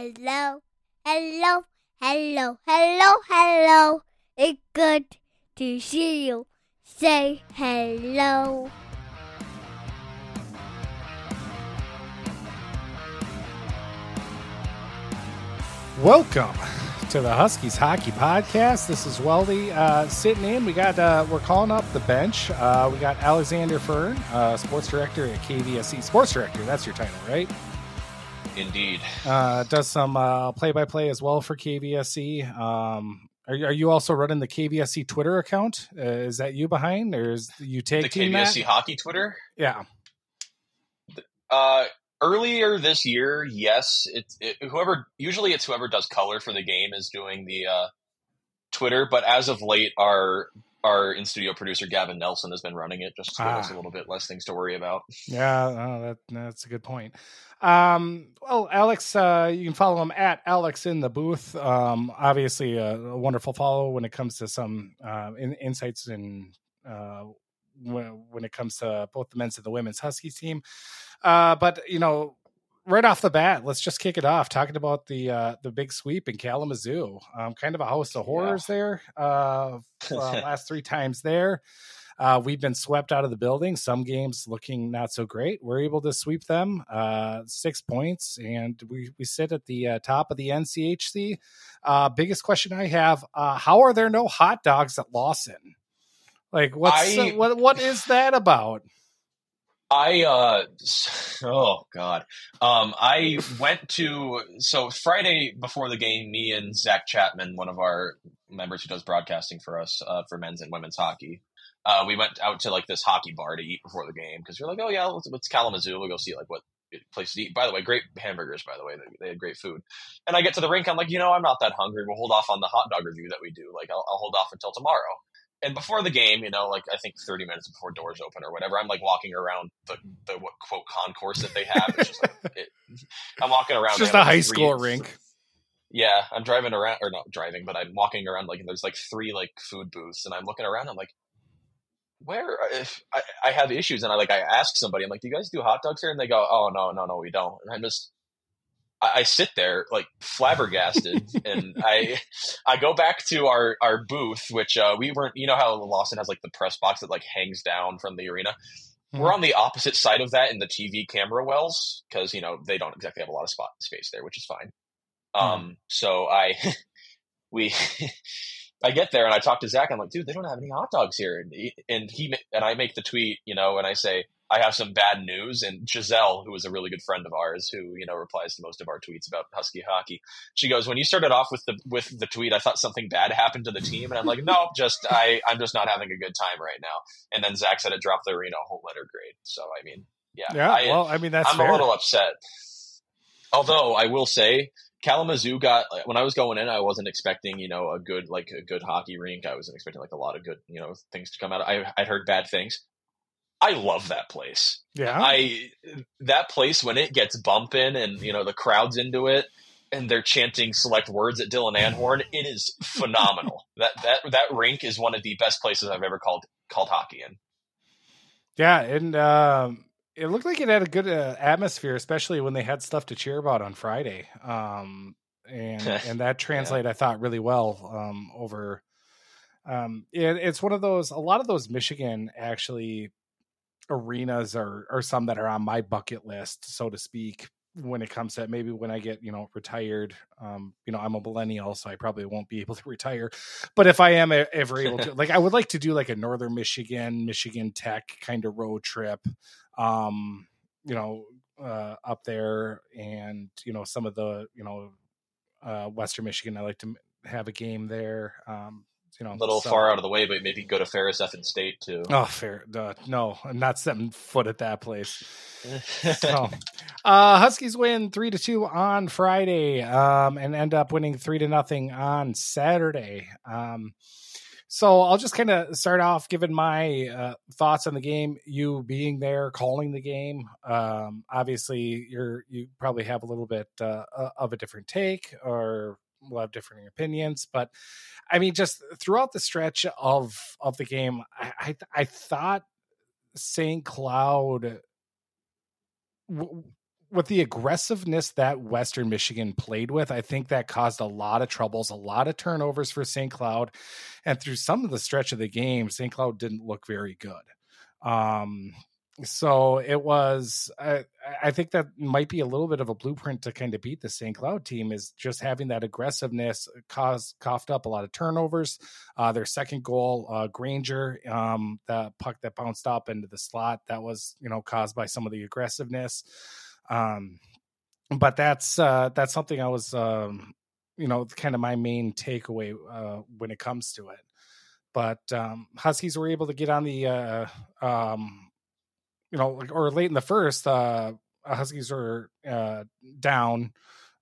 Hello, hello, hello, hello, hello. It's good to see you. Say hello. Welcome to the Huskies Hockey Podcast. This is Weldie uh, sitting in. We got uh, we're calling up the bench. Uh, we got Alexander Fern, uh, sports director at KVSC. Sports director, that's your title, right? Indeed. Uh, does some play by play as well for KVSC. Um, are, are, you also running the KVSC Twitter account? Uh, is that you behind, or is you take the KVSC that? hockey Twitter? Yeah. Uh, earlier this year, yes, it's it, whoever usually it's whoever does color for the game is doing the uh, Twitter, but as of late, our our in studio producer Gavin Nelson has been running it just to give us a little bit less things to worry about. Yeah, oh, that that's a good point. Um, well, Alex, uh, you can follow him at Alex in the booth. Um, obviously, a, a wonderful follow when it comes to some uh, in, insights and uh, when, when it comes to both the men's and the women's Huskies team. Uh, but you know, right off the bat, let's just kick it off talking about the uh, the big sweep in Kalamazoo. Um, kind of a house of horrors yeah. there. Uh, uh, last three times there. Uh, we've been swept out of the building. Some games looking not so great. We're able to sweep them uh, six points, and we we sit at the uh, top of the NCHC. Uh, biggest question I have: uh, How are there no hot dogs at Lawson? Like, what's I, what what is that about? I uh oh god. Um I went to so Friday before the game, me and Zach Chapman, one of our members who does broadcasting for us, uh, for men's and women's hockey. Uh, we went out to like this hockey bar to eat before the game because we are like, oh yeah, let's, let's Kalamazoo. We'll go see like what places to eat. By the way, great hamburgers. By the way, they, they, had great food. And I get to the rink, I'm like, you know, I'm not that hungry. We'll hold off on the hot dog review that we do. Like, I'll, I'll hold off until tomorrow and before the game, you know, like I think 30 minutes before doors open or whatever, I'm like walking around the, the what quote concourse that they have. It's just like, it, I'm walking around. It's just a like high school rink. Yeah, I'm driving around, or not driving, but I'm walking around like there's like three like food booths, and I'm looking around. I'm like, where if I, I have issues, and I like I ask somebody, I'm like, do you guys do hot dogs here? And they go, oh no, no, no, we don't. And I'm just I, sit there like flabbergasted, and I I go back to our our booth, which uh, we weren't. You know how Lawson has like the press box that like hangs down from the arena. Mm-hmm. We're on the opposite side of that in the TV camera wells because you know they don't exactly have a lot of spot space there, which is fine. Mm-hmm. Um, so I we I get there and I talk to Zach. I'm like, dude, they don't have any hot dogs here, and he, and he and I make the tweet, you know, and I say, I have some bad news. And Giselle, who is a really good friend of ours, who you know replies to most of our tweets about Husky hockey, she goes, "When you started off with the with the tweet, I thought something bad happened to the team, and I'm like, no, just I I'm just not having a good time right now." And then Zach said it dropped the arena a whole letter grade. So I mean, yeah, yeah. I, well, I mean that's I'm fair. a little upset. Although I will say, Kalamazoo got when I was going in, I wasn't expecting you know a good like a good hockey rink. I wasn't expecting like a lot of good you know things to come out. I I'd heard bad things. I love that place. Yeah. I that place when it gets bumping and you know the crowd's into it and they're chanting select words at Dylan Anhorn, it is phenomenal. that that that rink is one of the best places I've ever called called hockey in. Yeah, and um, it looked like it had a good uh, atmosphere, especially when they had stuff to cheer about on Friday. Um, and and that translated, yeah. I thought, really well um, over. Um, it, it's one of those. A lot of those Michigan actually arenas are are some that are on my bucket list, so to speak. When it comes to maybe when I get you know retired, um, you know I'm a millennial, so I probably won't be able to retire. But if I am ever able to, like, I would like to do like a Northern Michigan, Michigan Tech kind of road trip. Um, you know, uh, up there, and you know some of the you know uh, Western Michigan. I like to have a game there. Um, you know, a little so. far out of the way, but maybe go to Ferris F and State too. Oh, fair. Uh, no, I'm not setting foot at that place. so, uh, Huskies win three to two on Friday, um, and end up winning three to nothing on Saturday. Um, so I'll just kind of start off giving my uh, thoughts on the game. You being there, calling the game. Um, obviously, you're you probably have a little bit uh, of a different take, or will have different opinions. But I mean, just throughout the stretch of of the game, I I, I thought St. Cloud with the aggressiveness that Western Michigan played with, I think that caused a lot of troubles, a lot of turnovers for St. Cloud. And through some of the stretch of the game, St. Cloud didn't look very good. Um, so it was I, I think that might be a little bit of a blueprint to kind of beat the St. Cloud team is just having that aggressiveness caused coughed up a lot of turnovers. Uh, their second goal, uh, Grainger, um, the puck that bounced up into the slot, that was you know caused by some of the aggressiveness. Um, but that's uh, that's something I was um, you know kind of my main takeaway uh, when it comes to it. But um, Huskies were able to get on the uh, um, you know, or late in the first, uh, Huskies were uh, down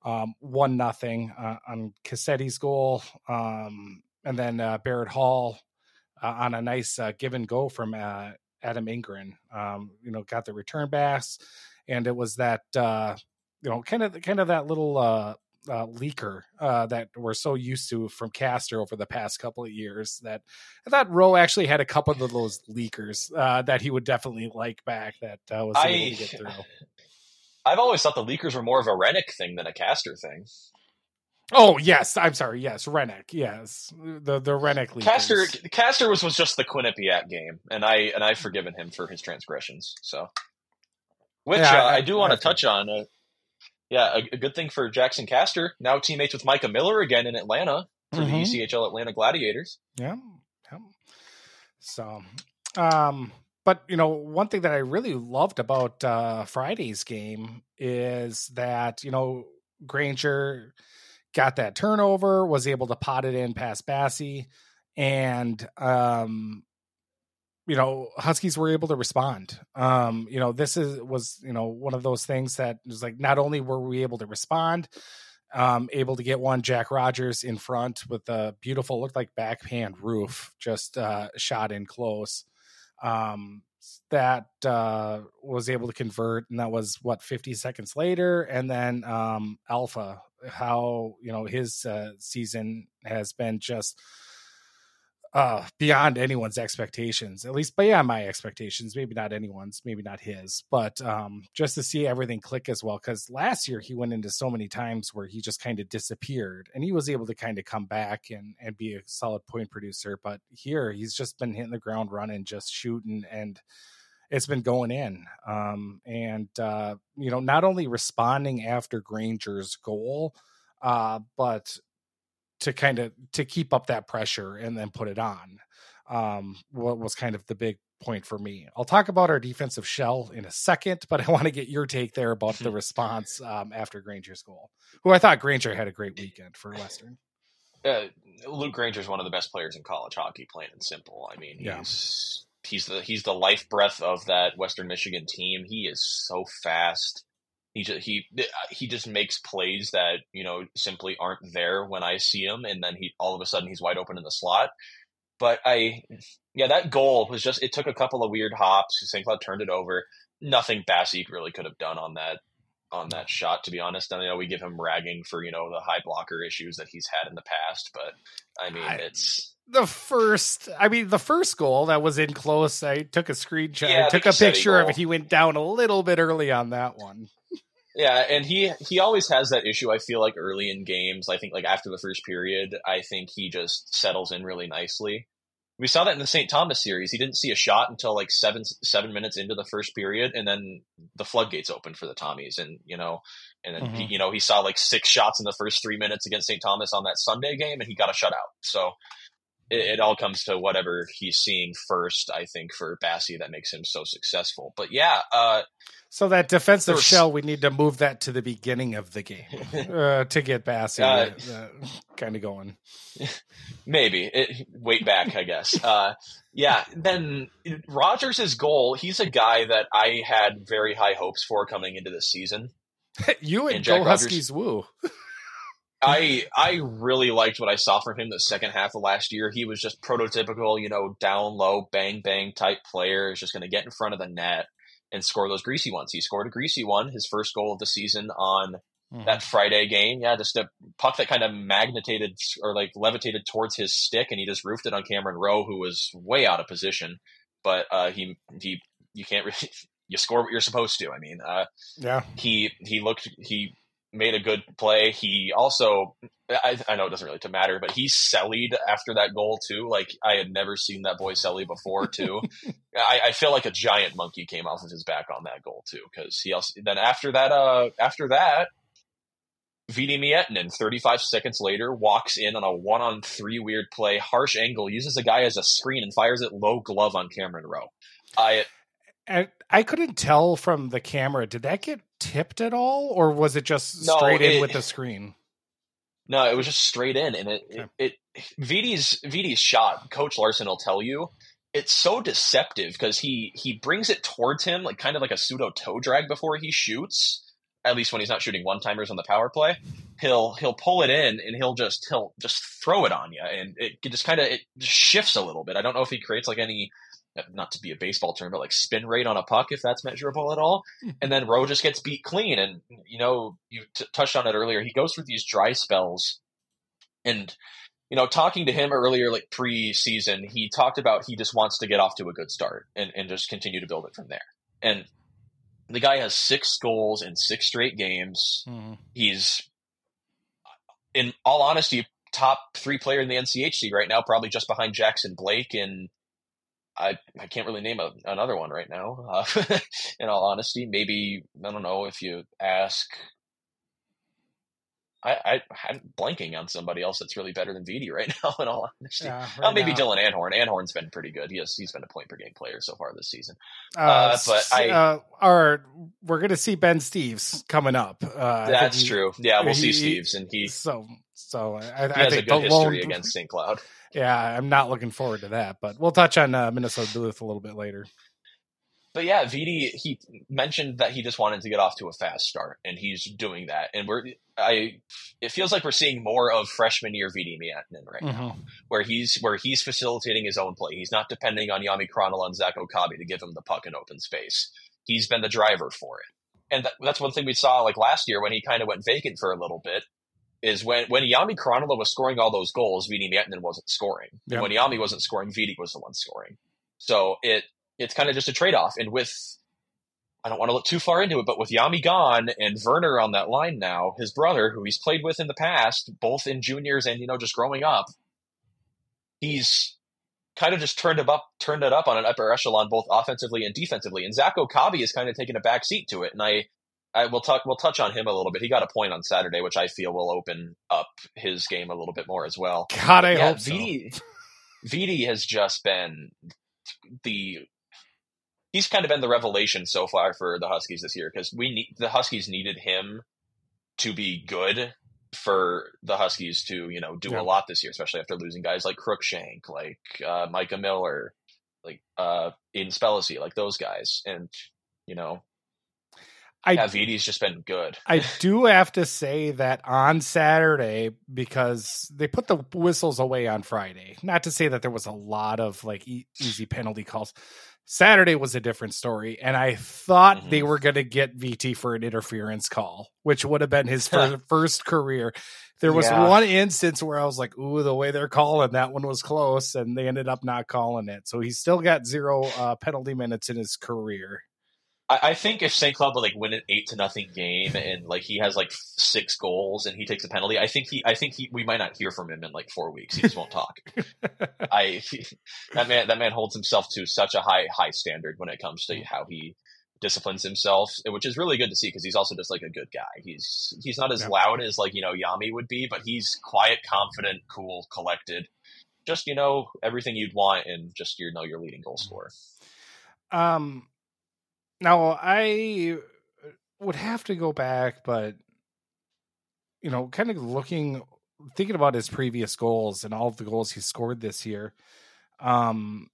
um, one nothing uh, on Cassetti's goal, um, and then uh, Barrett Hall uh, on a nice uh, give and go from uh, Adam Ingram. Um, you know, got the return backs, and it was that uh, you know kind of kind of that little uh, uh, leaker uh, that we're so used to from Castor over the past couple of years. That I thought Rowe actually had a couple of those leakers uh, that he would definitely like back. That uh, was able I, to get through. I've always thought the leakers were more of a Hrenak thing than a Castor thing. Oh yes, I'm sorry. Yes, Hrenak. Yes, the the Hrenak leakers. Castor Castor was, was just the Quinnipiac game, and I and I've forgiven him for his transgressions. So, which Yeah, uh, I- I, do want to touch on. Uh, yeah, a, a good thing for Jackson Castor. Now teammates with Micah Miller again in Atlanta for Mhm. the ECHL Atlanta Gladiators. Yeah. yeah. So, um, but you know, one thing that I really loved about uh, Friday's game is that you know Grainger got that turnover, was able to pot it in past Basse, and um, you know Huskies were able to respond. Um, you know, this is was you know one of those things that was like not only were we able to respond, um, able to get one Jack Rogers in front with a beautiful, looked like backhand roof, just uh, shot in close. Um, that uh, was able to convert, and that was what 50 seconds later. And then um, Alpha, how you know his uh, season has been just uh beyond anyone's expectations at least beyond my expectations maybe not anyone's maybe not his but um just to see everything click as well because last year he went into so many times where he just kind of disappeared and he was able to kind of come back and and be a solid point producer but here he's just been hitting the ground running just shooting and it's been going in um and uh you know not only responding after grainger's goal uh but to kind of to keep up that pressure and then put it on um what was kind of the big point for me i'll talk about our defensive shell in a second but i want to get your take there about the response um, after grainger's goal who i thought grainger had a great weekend for western Uh, Luke Grainger is one of the best players in college hockey, plain and simple. I mean, Yeah. he's he's the he's the life breath of that Western Michigan team. He is so fast. He just he uh, he just makes plays that you know simply aren't there when I see him, and then he all of a sudden he's wide open in the slot. But I, yeah, that goal was just it took a couple of weird hops. St. Cloud turned it over. Nothing Basse really could have done on that on that shot, to be honest. I know we give him ragging for you know the high blocker issues that he's had in the past, but I mean I- it's the first i mean the first goal that was in close i took a screenshot Yeah, i took a picture of it he went down a little bit early on that one Yeah, and he he always has that issue. I feel like early in games, I think like after the first period, I think he just settles in really nicely. We saw that in the St. Thomas series. He didn't see a shot until like seven seven minutes into the first period, and then the floodgates opened for the Tommies, and you know, and then he, Mhm. you know he saw like six shots in the first three minutes against St. Thomas on that Sunday game, and he got a shutout. So it, it all comes to whatever he's seeing first. I think for Basse that makes him so successful. But yeah, uh, so that defensive shell we need to move that to the beginning of the game uh, to get Basse Uh, uh, kind of going Maybe it, wait back, I guess. Uh, yeah. Then Rogers' goal. He's a guy that I had very high hopes for coming into this season. you and, And Jack Go Rogers. Huskies woo. I I really liked what I saw from him the second half of last year. He was just prototypical, you know, down low, bang bang type player. Is just going to get in front of the net and score those greasy ones. He scored a greasy one, his first goal of the season on that Friday game. Yeah, just a puck that kind of magnetated or like levitated towards his stick, and he just roofed it on Cameron Rowe, who was way out of position. But uh, he he you can't really you score what you're supposed to. I mean, uh, Yeah. he he looked he made a good play. He also I, I know it doesn't really to matter, but he sellied after that goal too. Like I had never seen that boy selly before too. I, I feel like a giant monkey came off of his back on that goal too because he also then after that uh after that. Veeti Miettinen, 35 seconds later, walks in on a one on three weird play, harsh angle, uses a guy as a screen and fires it low glove on Cameron Rowe. I And I couldn't tell from the camera. Did that get tipped at all, or was it just No, straight in with the screen? No, it was just straight in, and it Okay. it, it Veeti's Veeti's shot. Coach Larson will tell you it's so deceptive because he he brings it towards him like kind of like a pseudo toe drag before he shoots. At least when he's not shooting one timers on the power play, he'll he'll pull it in and he'll just he'll just throw it on you, and it just kind of it just shifts a little bit. I don't know if he creates like any. Not to be a baseball term, but like spin rate on a puck, if that's measurable at all. and then Rowe just gets beat clean. And you know, you t- touched on it earlier. He goes through these dry spells, and you know, talking to him earlier, like pre-season, he talked about he just wants to get off to a good start and and just continue to build it from there. And the guy has six goals in six straight games. Mhm. He's, in all honesty, top three player in the NCHC right now, probably just behind Jackson Blake and. I, I can't really name a, another one right now. Uh, in all honesty, maybe I don't know if you ask. I, I I'm blanking on somebody else that's really better than Veeti right now. In all honesty, Yeah, oh, right maybe now. Dylan Anhorn. Anhorn's been pretty good. He has he's been a point per game player so far this season. Uh, Uh, but I- uh, or we're gonna see Ben Steeves coming up. Uh, That's he- true. Yeah, we'll see Steeves, and he, So, so I, he I has a think good the history lone, against St. Cloud. Yeah, I'm not looking forward to that, but we'll touch on uh, Minnesota Duluth a little bit later. But yeah, Veeti he mentioned that he just wanted to get off to a fast start, and he's doing that. And we're I it feels like we're seeing more of freshman year Veeti Miettinen right now. Mhm. where he's where he's facilitating his own play. He's not depending on Jami Krannila and Zach Okabe to give him the puck in open space. He's been the driver for it, and that, that's one thing we saw like last year when he kind of went vacant for a little bit. Is when when Jami Krannila was scoring all those goals, Veeti Miettinen wasn't scoring. Yeah. And when Jami wasn't scoring, Veeti was the one scoring. So it it's kind of just a trade off. And with I don't want to look too far into it, but with Yami gone and Werner on that line now, his brother, who he's played with in the past, both in juniors and you know just growing up, he's kind of just turned it up, turned it up on an upper echelon, both offensively and defensively. And Zach Okabe is kind of taking a back seat to it. And I, I will talk, we'll touch on him a little bit. He got a point on Saturday, which I feel will open up his game a little bit more as well. God, I yeah, hope so. Veeti, Veeti has just been the. He's kind of been the revelation so far for the Huskies this year because we need the Huskies needed him to be good for the Huskies to you know do Yeah. a lot this year, especially after losing guys like Cruikshank, like uh, Micah Miller, like uh, Aidan Spellacy, like those guys, and you know, I just been good. I do have to say that on Saturday, because they put the whistles away on Friday, not to say that there was a lot of like e- easy penalty calls. Saturday was a different story, and I thought they were going to get Veeti for an interference call, which would have been his fir- first career. There was Yeah. one instance where I was like, "Ooh, the way they're calling that one was close," and they ended up not calling it. So he's still got zero uh, penalty minutes in his career. I, I think if St. Cloud would like win an eight to nothing game and like he has like six goals and he takes a penalty, I think he, I think he, we might not hear from him in like four weeks. He just won't talk. I that man, that man holds himself to such a high, high standard when it comes to how he disciplines himself, which is really good to see because he's also just like a good guy. He's he's not as Yeah. loud as like you know Jami would be, but he's quiet, confident, cool, collected. Just you know everything you'd want and just you know your leading goal scorer. Um, now I would have to go back, but you know, kind of looking, thinking about his previous goals and all of the goals he scored this year. Um,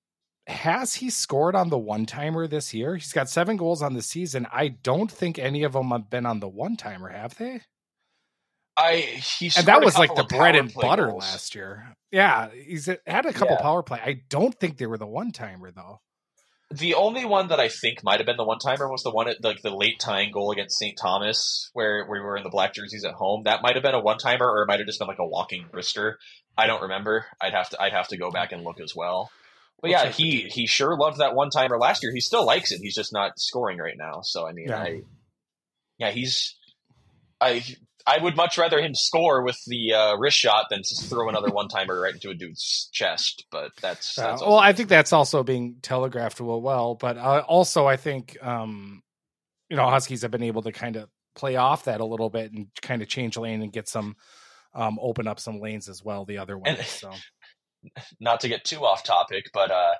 has he scored on the one timer this year? He's got seven goals on the season. I don't think any of them have been on the one timer, have they? I he And that was like the bread and butter goals. last year. Yeah, he's had a couple Yeah. power play. I don't think they were the one timer though. The only one that I think might have been the one timer was the one at like the late tying goal against St. Thomas, where we were in the black jerseys at home. That might have been a one timer, or it might have just been like a walking wrister. I don't remember. I'd have to I'd have to go back and look as well. But yeah, he he sure loved that one timer last year. He still likes it. He's just not scoring right now. So I mean, Yeah. I yeah, he's I I would much rather him score with the uh, wrist shot than just throw another one timer right into a dude's chest. But that's, Uh, that's well, I think that's also being telegraphed well. Well, but uh, also I think um, you know Huskies have been able to kind of play off that a little bit and kind of change lane and get some um, open up some lanes as well the other way. And- So not to get too off topic, but uh,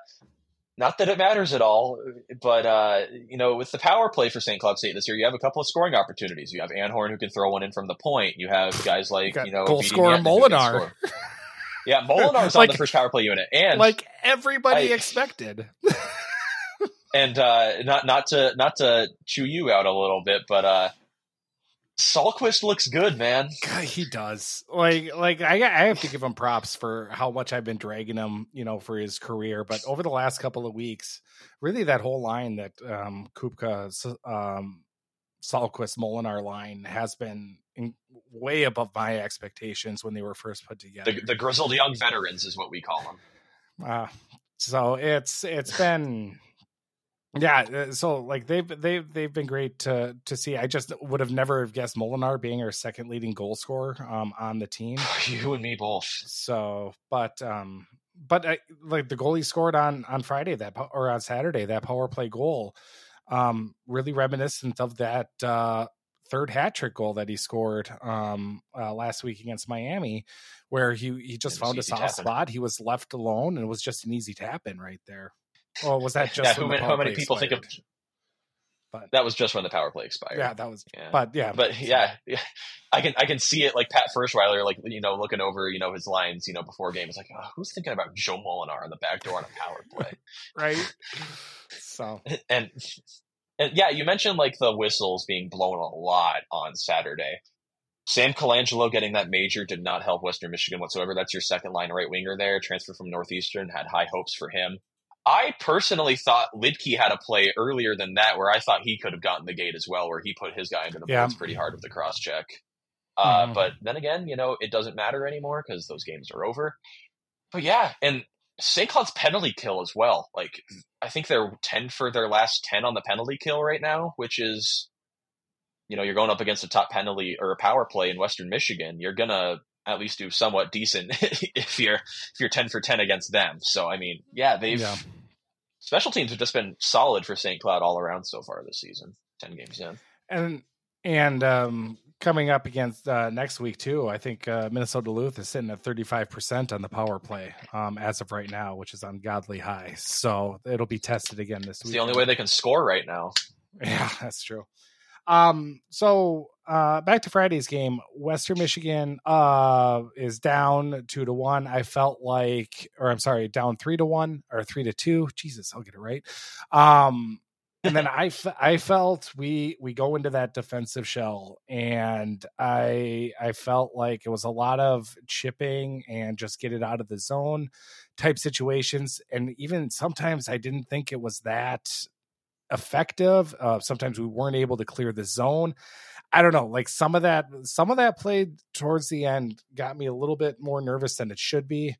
not that it matters at all. But uh, you know, with the power play for St. Cloud State this year, you have a couple of scoring opportunities. You have Anhorn who can throw one in from the point. You have guys like got you know goal scorer Molenaar. score. Yeah, Molenaar's Like- on the first power play unit, and like everybody I- expected. and uh, not not to not to chew you out a little bit, but uh, Salquist looks good, man. God, he does. Like, like I, I have to give him props for how much I've been dragging him, you know, for his career. But over the last couple of weeks, really, that whole line that um, Kupka, um, Salquist, Molenaar line has been in, way above my expectations when they were first put together. The, the grizzled young veterans is what we call them. Uh, so it's it's been yeah uh, so like they've they've they've been great to to see. I just would have never have guessed molenaar being our second leading goal scorer um on the team. You and me both. so but um but I, like the goal he scored on on friday that or on saturday that power play goal um really reminiscent of that uh third hat trick goal that he scored um uh, last week against miami where he he just found a soft spot. He was left alone and it was just an easy tap in right there or was that just yeah, when who, the many- how many people think of? But- that was just when the power play expired. yeah that was Yeah. but yeah But yeah, yeah, I can I can see it like Pat Ferschweiler, like you know, looking over you know his lines, you know, before game. It's like, oh, who's thinking about Joe Molenaar on the back door on a power play? right so and and yeah, you mentioned like the whistles being blown a lot on Saturday. Sam Colangelo getting that major did not help Western Michigan whatsoever. That's your second line right winger there, transfer from Northeastern, had high hopes for him. I personally thought Lidke had a play earlier than that where I thought he could have gotten the gate as well, where he put his guy into the Yeah. boards pretty hard with the cross check. Uh, Mhm. But then again, you know, it doesn't matter anymore because those games are over. But yeah, and St. Cloud's penalty kill as well. Like, I think they're 10 for their last 10 on the penalty kill right now, which is, you know, you're going up against a top penalty or a power play in Western Michigan. You're going to at least do somewhat decent if you're if you're 10 for 10 against them. So, I mean, yeah, they've Yeah. special teams have just been solid for St. Cloud all around so far this season. 10 games in. and and um coming up against uh next week too i think uh minnesota duluth is sitting at 35% on the power play um as of right now which is ungodly high so it'll be tested again this It's week the only way they can score right now. yeah that's true um so uh back to friday's game western michigan uh is down two to one. I felt like or i'm sorry down three to one or three to two. Jesus i'll get it right. Um and then I, f- I felt we we go into that defensive shell and i i felt like it was a lot of chipping and just get it out of the zone type situations. And even sometimes i didn't think it was that effective. Uh, sometimes we weren't able to clear the zone i don't know like some of that some of that played towards the end got me a little bit more nervous than it should be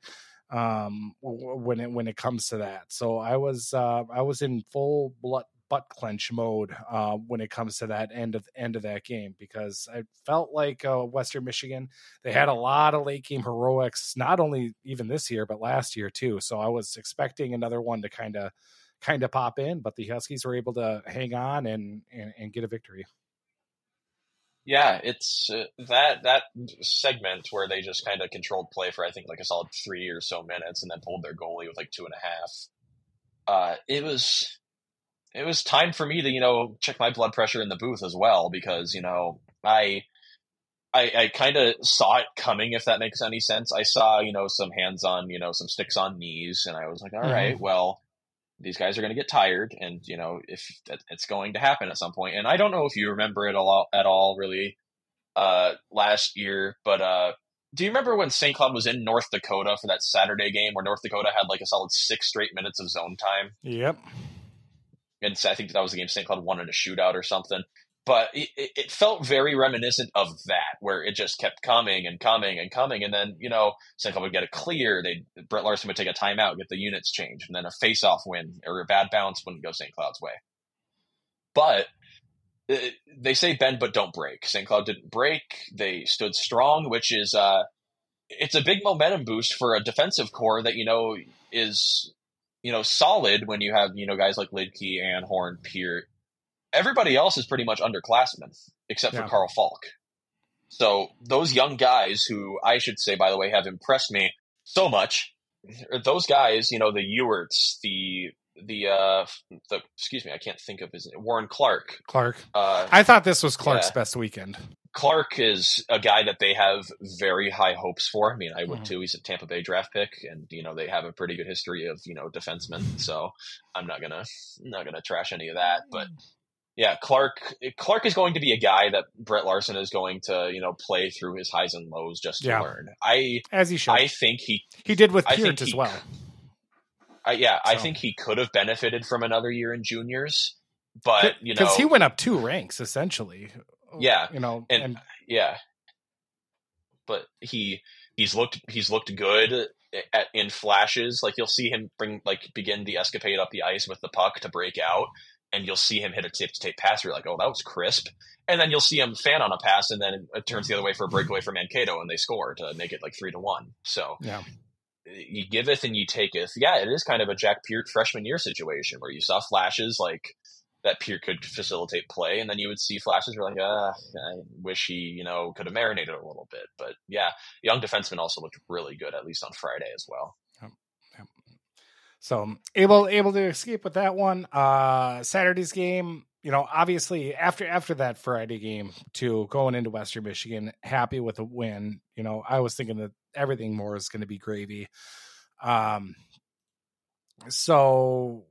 um when it when it comes to that. So i was uh i was in full blood butt clench mode uh, when it comes to that end of end of that game because I felt like uh, Western Michigan they had a lot of late game heroics not only even this year but last year too. So I was expecting another one to kind of kind of pop in but the Huskies were able to hang on and and, and get a victory Yeah, it's uh, that that segment where they just kind of controlled play for I think like a solid three or so minutes, and then pulled their goalie with like two and a half. Uh, it was it was time for me to you know check my blood pressure in the booth as well because you know I I, I kind of saw it coming if that makes any sense. I saw you know some hands on you know some sticks on knees, and I was like, all Mhm. right, well these guys are going to get tired and you know if that, it's going to happen at some point. And i don't know if you remember it a lot at all really uh last year but uh do you remember when st cloud was in north dakota for that saturday game where north dakota had like a solid six straight minutes of zone time? Yep. And i think that was the game st cloud won in a shootout or something but it, it felt very reminiscent of that, where it just kept coming and coming and coming, and then you know. Cloud would get a clear. They Brett Larson would take a timeout, get the units changed, and then a face-off win or a bad bounce wouldn't go St. Cloud's way. But uh, they say bend but don't break. St. Cloud didn't break. They stood strong, which is uh, it's a big momentum boost for a defensive core that you know is you know solid when you have you know guys like Lidkey, Anhorn, Peart. Everybody else is pretty much underclassmen except Yeah. for Carl Falk. So those young guys, who I should say, by the way, have impressed me so much. Those guys, you know, the Ewerts, the the uh the excuse me, I can't think of his name, Warren Clark. Clark. Uh, I thought this was Clark's Yeah. best weekend. Clark is a guy that they have very high hopes for. I mean, I would Mhm. too. He's a Tampa Bay draft pick, and you know they have a pretty good history of you know defensemen. So I'm not gonna not gonna trash any of that. But yeah, Clark Clark is going to be a guy that Brett Larson is going to you know play through his highs and lows just to Yeah. learn. I As he should. I think he he did with Peart as he- well. I, yeah I think he could have benefited from another year in juniors, but you know Because he went up two ranks essentially. Yeah, You know, and- and, yeah but he he's looked he's looked good at, in flashes like you'll see him bring like begin the escapade up the ice with the puck to break out and you'll see him hit a tip to tape pass you're like oh that was crisp and then you'll see him fan on a pass and then it turns the other way for a breakaway for mankato and they score to make it like three to one so yeah. you giveth and you taketh yeah it is kind of a jack peart freshman year situation where you saw flashes like that Peart could facilitate play, and then you would see flashes where like, uh, I wish he, you know, could have marinated a little bit. But yeah, young defenseman also looked really good, at least on Friday as well. So able able to escape with that one. Uh Saturday's game, you know, obviously after after that Friday game to going into Western Michigan, happy with a win. You know, I was thinking that everything more is going to be gravy. Um so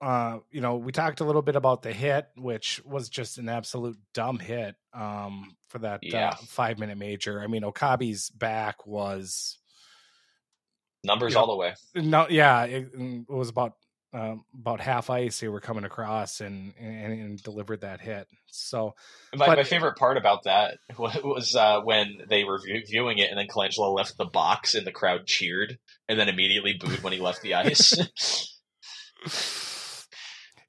uh you know we talked a little bit about the hit which was just an absolute dumb hit um for that Yeah. uh, five minute major i mean okabe's back was Numbers Yeah. all the way. no, yeah, it, it was about um, about half ice. They were coming across and, and and delivered that hit. So My, But- my favorite part about that was uh, when they were view- viewing it, and then Colangelo left the box, and the crowd cheered, and then immediately booed when he left the ice.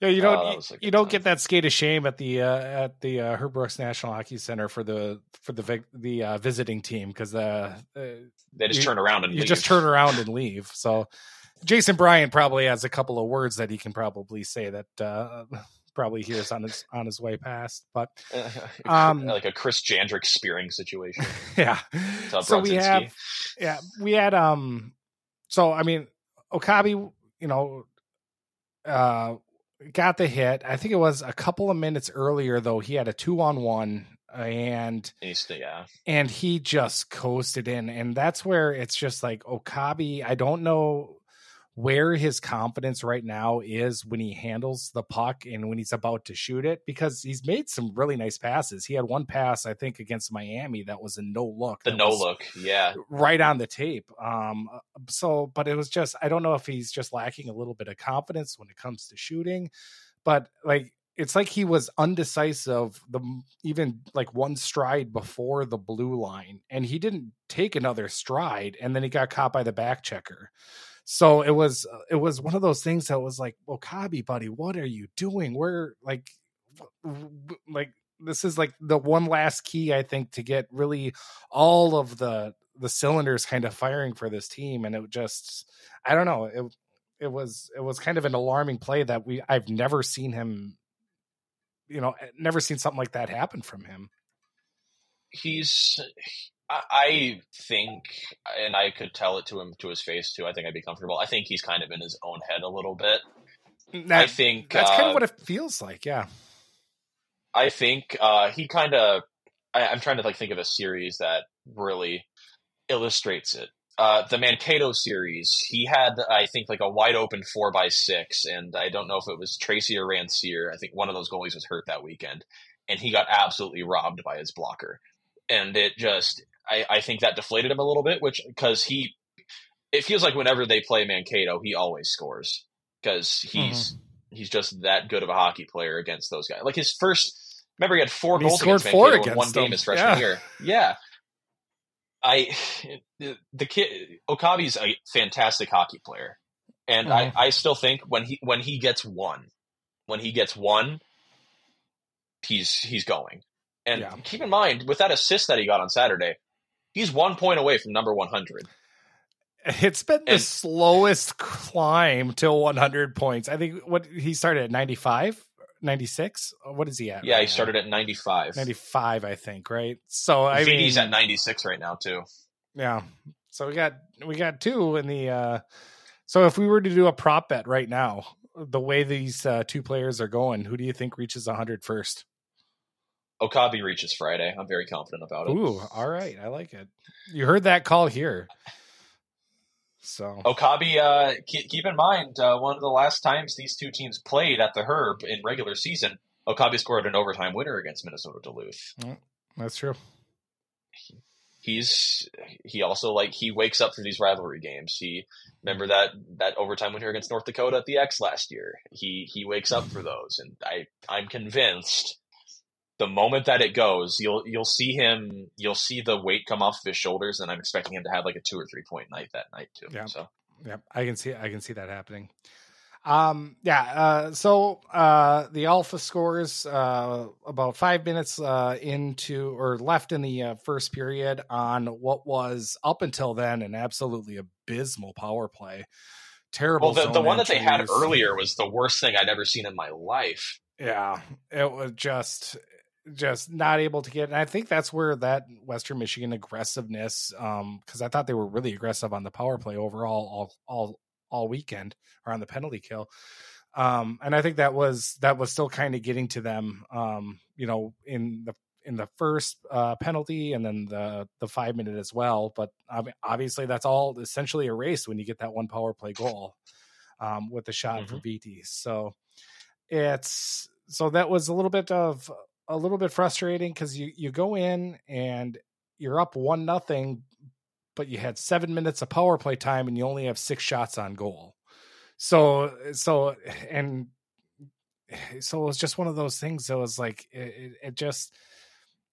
yeah, you Oh, don't that you, you don't time. get that skate of shame at the uh, at the uh, Herb Brooks National Hockey Center for the for the the uh, visiting team because uh, uh, they just You- turn around and you leave. just turn around and leave. So Jason Bryan probably has a couple of words that he can probably say that uh, probably hears on his on his way past. But Um, like a Chris Jandrick spearing situation. yeah, so we have yeah we had um so i mean okabe you know uh got the hit. I think it was a couple of minutes earlier though he had a two on one and yeah, and he just coasted in and that's where it's just like okabe i don't know where his confidence right now is when he handles the puck and when he's about to shoot it because he's made some really nice passes he had one pass i think against miami that was a no look the no look. Yeah, right on the tape. Um, so, but it was just, I don't know if he's just lacking a little bit of confidence when it comes to shooting, but like, it's like he was undecisive the even like one stride before the blue line and he didn't take another stride and then he got caught by the back checker so it was uh, it was one of those things that was like well Kabi buddy what are you doing we're like like this is like the one last key i think to get really all of the the cylinders kind of firing for this team and it just i don't know it it was it was kind of an alarming play that we i've never seen him you know eh, never seen something like that happen from him he's. I- think, and I could tell it to him to his face too. I think I'd be comfortable. I think he's kind of in his own head a little bit. I think that's kind uh, of what it feels like yeah I think uh, he kind of. I'm trying to like think of a series that really illustrates it. Uh, the Mankato series, he had I think like a wide open four by six, and I don't know if it was Tracy or Rancier. I think one of those goalies was hurt that weekend, and he got absolutely robbed by his blocker, and it just I, I think that deflated him a little bit, which because he it feels like whenever they play Mankato, he always scores because he's he's just that good of a hockey player against those guys. Like his first Remember, he had four he goals against four Mankato in one against game his freshman Yeah. year. Yeah, I the, the kid Okabe's a fantastic hockey player, and Mhm. I, I still think when he when he gets one, when he gets one, he's he's going. And Yeah. keep in mind, with that assist that he got on Saturday, he's one point away from number one hundred. It's been the slowest climb to 100 points. I think what he started at 95, 96. What is he at? Yeah, right he now? started at ninety five. 95, I think, right? So I mean, He's at ninety six right now too. yeah. So we got we got two in the. uh So if we were to do a prop bet right now, the way these uh, two players are going, who do you think reaches 100 first? Okabe reaches Friday. I'm very confident about it. Ooh, all right, I like it. You heard that call here. So Okabe, uh, keep, keep in mind, uh, one of the last times these two teams played at the Herb in regular season, Okabe scored an overtime winner against Minnesota Duluth. that's true. He's he also like he wakes up for these rivalry games. He remember that that overtime winner against North Dakota at the X last year. He he wakes up for those, and I I'm convinced the moment that it goes, you'll you'll see him, you'll see the weight come off of his shoulders, and I'm expecting him to have like a two or three point night that night too. Yeah. So I can see I can see that happening. Um yeah, uh so uh the alpha scores uh about 5 minutes uh into or left in the uh, first period on what was up until then an absolutely abysmal power play. Terrible. Well, the, the one that they had earlier was the worst thing I'd ever seen in my life. Yeah, it was just just not able to get and I think that's where that Western Michigan aggressiveness um cuz I thought they were really aggressive on the power play overall all all all weekend or on the penalty kill. Um and I think that was that was still kind of getting to them um you know in the in the first uh penalty and then the the 5 minute as well, but ob- obviously that's all essentially erased when you get that one power play goal um with the shot for Veeti. So it's so that was a little bit of a little bit frustrating because you you go in and you're up one nothing but you had seven minutes of power play time and you only have six shots on goal. So eh, so and eh, so it was just one of those things that was like it, it, just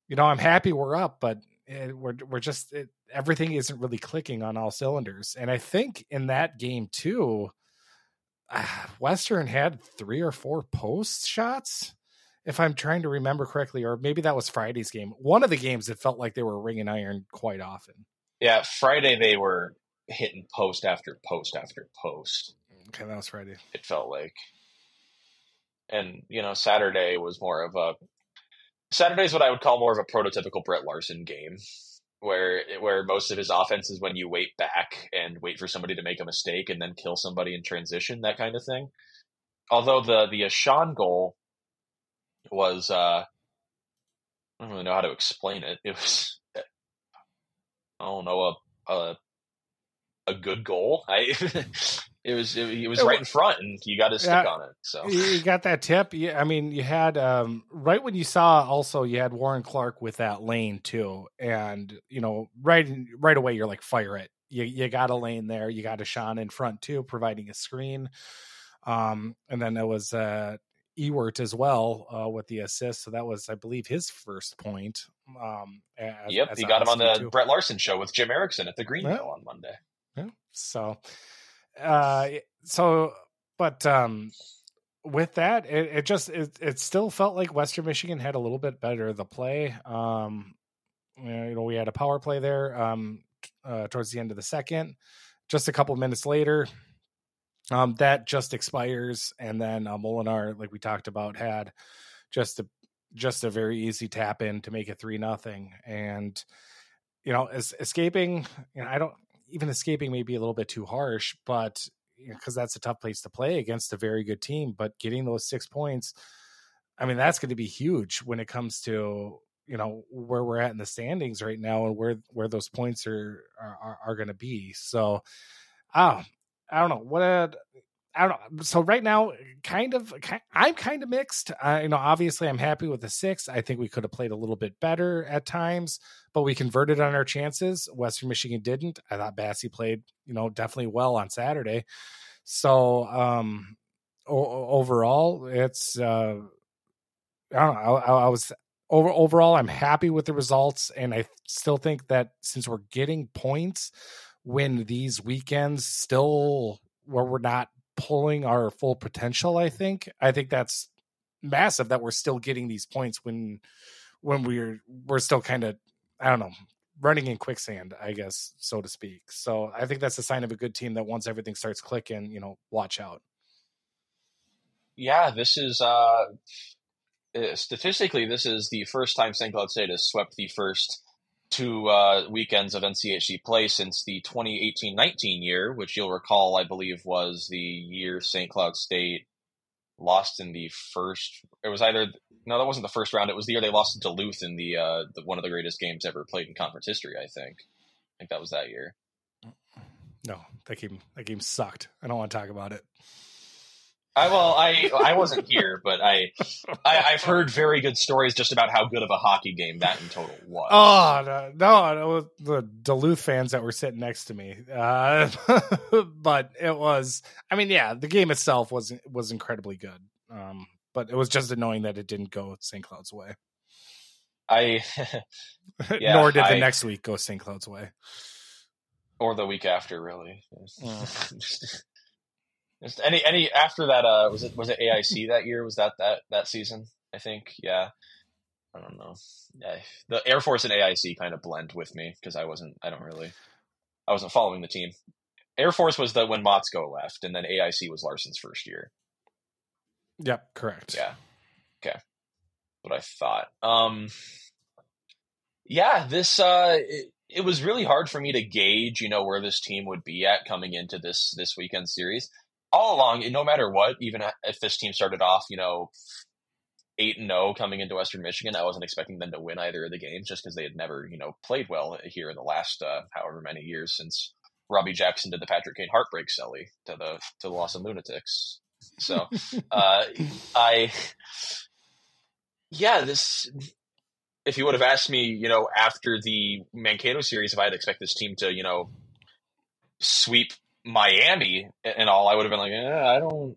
you know i'm happy we're up but it, we're we're just it, everything isn't really clicking on all cylinders. And i think in that game too ah, Western had three or four post shots, if I'm trying to remember correctly, or maybe that was Friday's game. One of the games it felt like they were ringing iron quite often. Yeah, Friday they were hitting post after post after post. Okay, that was Friday. It felt like, and you know, Saturday was more of a Saturday's what I would call more of a prototypical Brett Larson game, where where most of his offense is when you wait back and wait for somebody to make a mistake and then kill somebody in transition, that kind of thing. Although the the Ashawn goal was uh I don't really know how to explain it. It was I don't know a a, a good goal. I it was it, it was It right in front and you got to stick Yeah. on it. So You you got that tip. Yeah, I mean, you had um, right when you saw also you had Warren Clark with that lane too, and you know right right away you're like fire it. You you got a lane there. You got a Sean in front too, providing a screen. Um, and then it was uh Ewert as well uh, with the assist. So that was, I believe, his first point. Um, as, Yep, as he got him on the too. Brett Larson show with Jim Erickson at the Green Yeah. Mill on Monday. Yeah. So, uh, so, but um, with that, it, it just it, it still felt like Western Michigan had a little bit better the play. Um, you know, we had a power play there um, uh, towards the end of the second. Just a couple minutes later, um, that just expires, and then uh, Molenaar, like we talked about, had just a just a very easy tap in to make it three nothing, and you know, es- escaping. You know, I don't even escaping may be a little bit too harsh, but because that's a tough place to play against a very good team. But getting those six points, I mean, that's going to be huge when it comes to you know where we're at in the standings right now and where where those points are are, are going to be. So, oh, I don't know what. i I don't know. So right now, kind of, I'm kind of mixed. Uh, you know, obviously, I'm happy with the six. I think we could have played a little bit better at times, but we converted on our chances. Western Michigan didn't. I thought Basse played, you know, definitely well on Saturday. So, um, o- overall, it's uh, I don't know. I, I was over overall, I'm happy with the results, and I still think that since we're getting points when these weekends still where we're not pulling our full potential, I think I think that's massive that we're still getting these points when when we're we're still kind of I don't know running in quicksand, I guess, so to speak. So I think that's a sign of a good team that once everything starts clicking, you know, watch out. Yeah, this is uh, eh, statistically this is the first time St. Cloud State has swept the first two uh, weekends of NCHC play since the 2018-19 year, which you'll recall, I believe, was the year St. Cloud State lost in the first. It was either no, that wasn't the first round. It was the year they lost to Duluth in the, uh, the one of the greatest games ever played in conference history. I think. I think that was that year. No, that game that game sucked. I don't want to talk about it. I well, I I wasn't here, but I, I have heard very good stories just about how good of a hockey game that in total was. Oh no, no, the Duluth fans that were sitting next to me, uh, but it was. I mean, yeah, the game itself was was incredibly good. Um, but it was just annoying that it didn't go St. Cloud's way. I yeah, nor did I, the next week go St. Cloud's way, or the week after, really. Mm. Just any any after that uh was it was it AIC that year? Was that that that season? I think yeah. I don't know. Yeah, the Air Force and AIC kind of blend with me because I wasn't. I don't really. I wasn't following the team. Air Force was the when Motzko left, and then AIC was Larson's first year. Yep, correct. Yeah. Okay. What I thought. Um. Yeah, this uh, it, it was really hard for me to gauge, you know, where this team would be at coming into this this weekend series all along, no matter what, even if this team started off, you know, eight and zero oh coming into Western Michigan, I wasn't expecting them to win either of the games just because they had never, you know, played well here in the last uh, however many years since Robbie Jackson did the Patrick Kane heartbreak celly to the to the Lawson Lunatics. So, uh, I, yeah, this. If you would have asked me, you know, after the Mankato series, if I'd expect this team to, you know, sweep Miami and all, I would have been like, eh, I don't,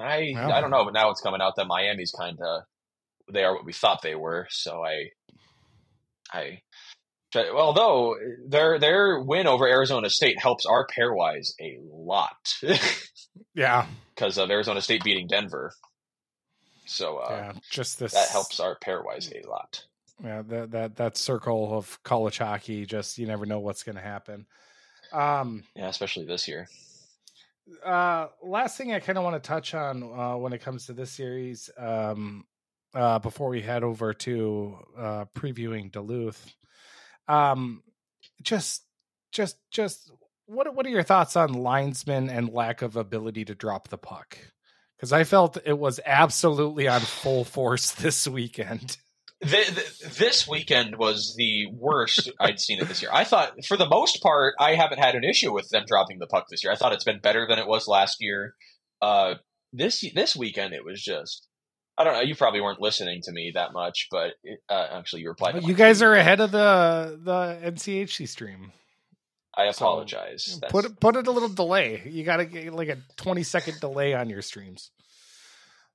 I, I don't know. But now it's coming out that Miami's kind of, they are what we thought they were. So I, I, although their their win over Arizona State helps our pairwise a lot. yeah, because of Arizona State beating Denver. So uh, yeah, just this that helps our pairwise a lot. Yeah, that that that circle of college hockey, just you never know what's going to happen. Um, yeah, especially this year. Uh, last thing I kind of want to touch on uh, when it comes to this series, um, uh, before we head over to uh, previewing Duluth, um, just, just, just what what are your thoughts on linesmen and lack of ability to drop the puck? Because I felt it was absolutely on full force this weekend this weekend was the worst I'd seen it this year. I thought, for the most part, I haven't had an issue with them dropping the puck this year. I thought it's been better than it was last year. Uh, this this weekend, it was just. I don't know. You probably weren't listening to me that much, but it, uh, actually, you replied. you guys are ahead of the the NCHC stream. I apologize. So put it, put it a little delay. You got to get like a twenty second delay on your streams.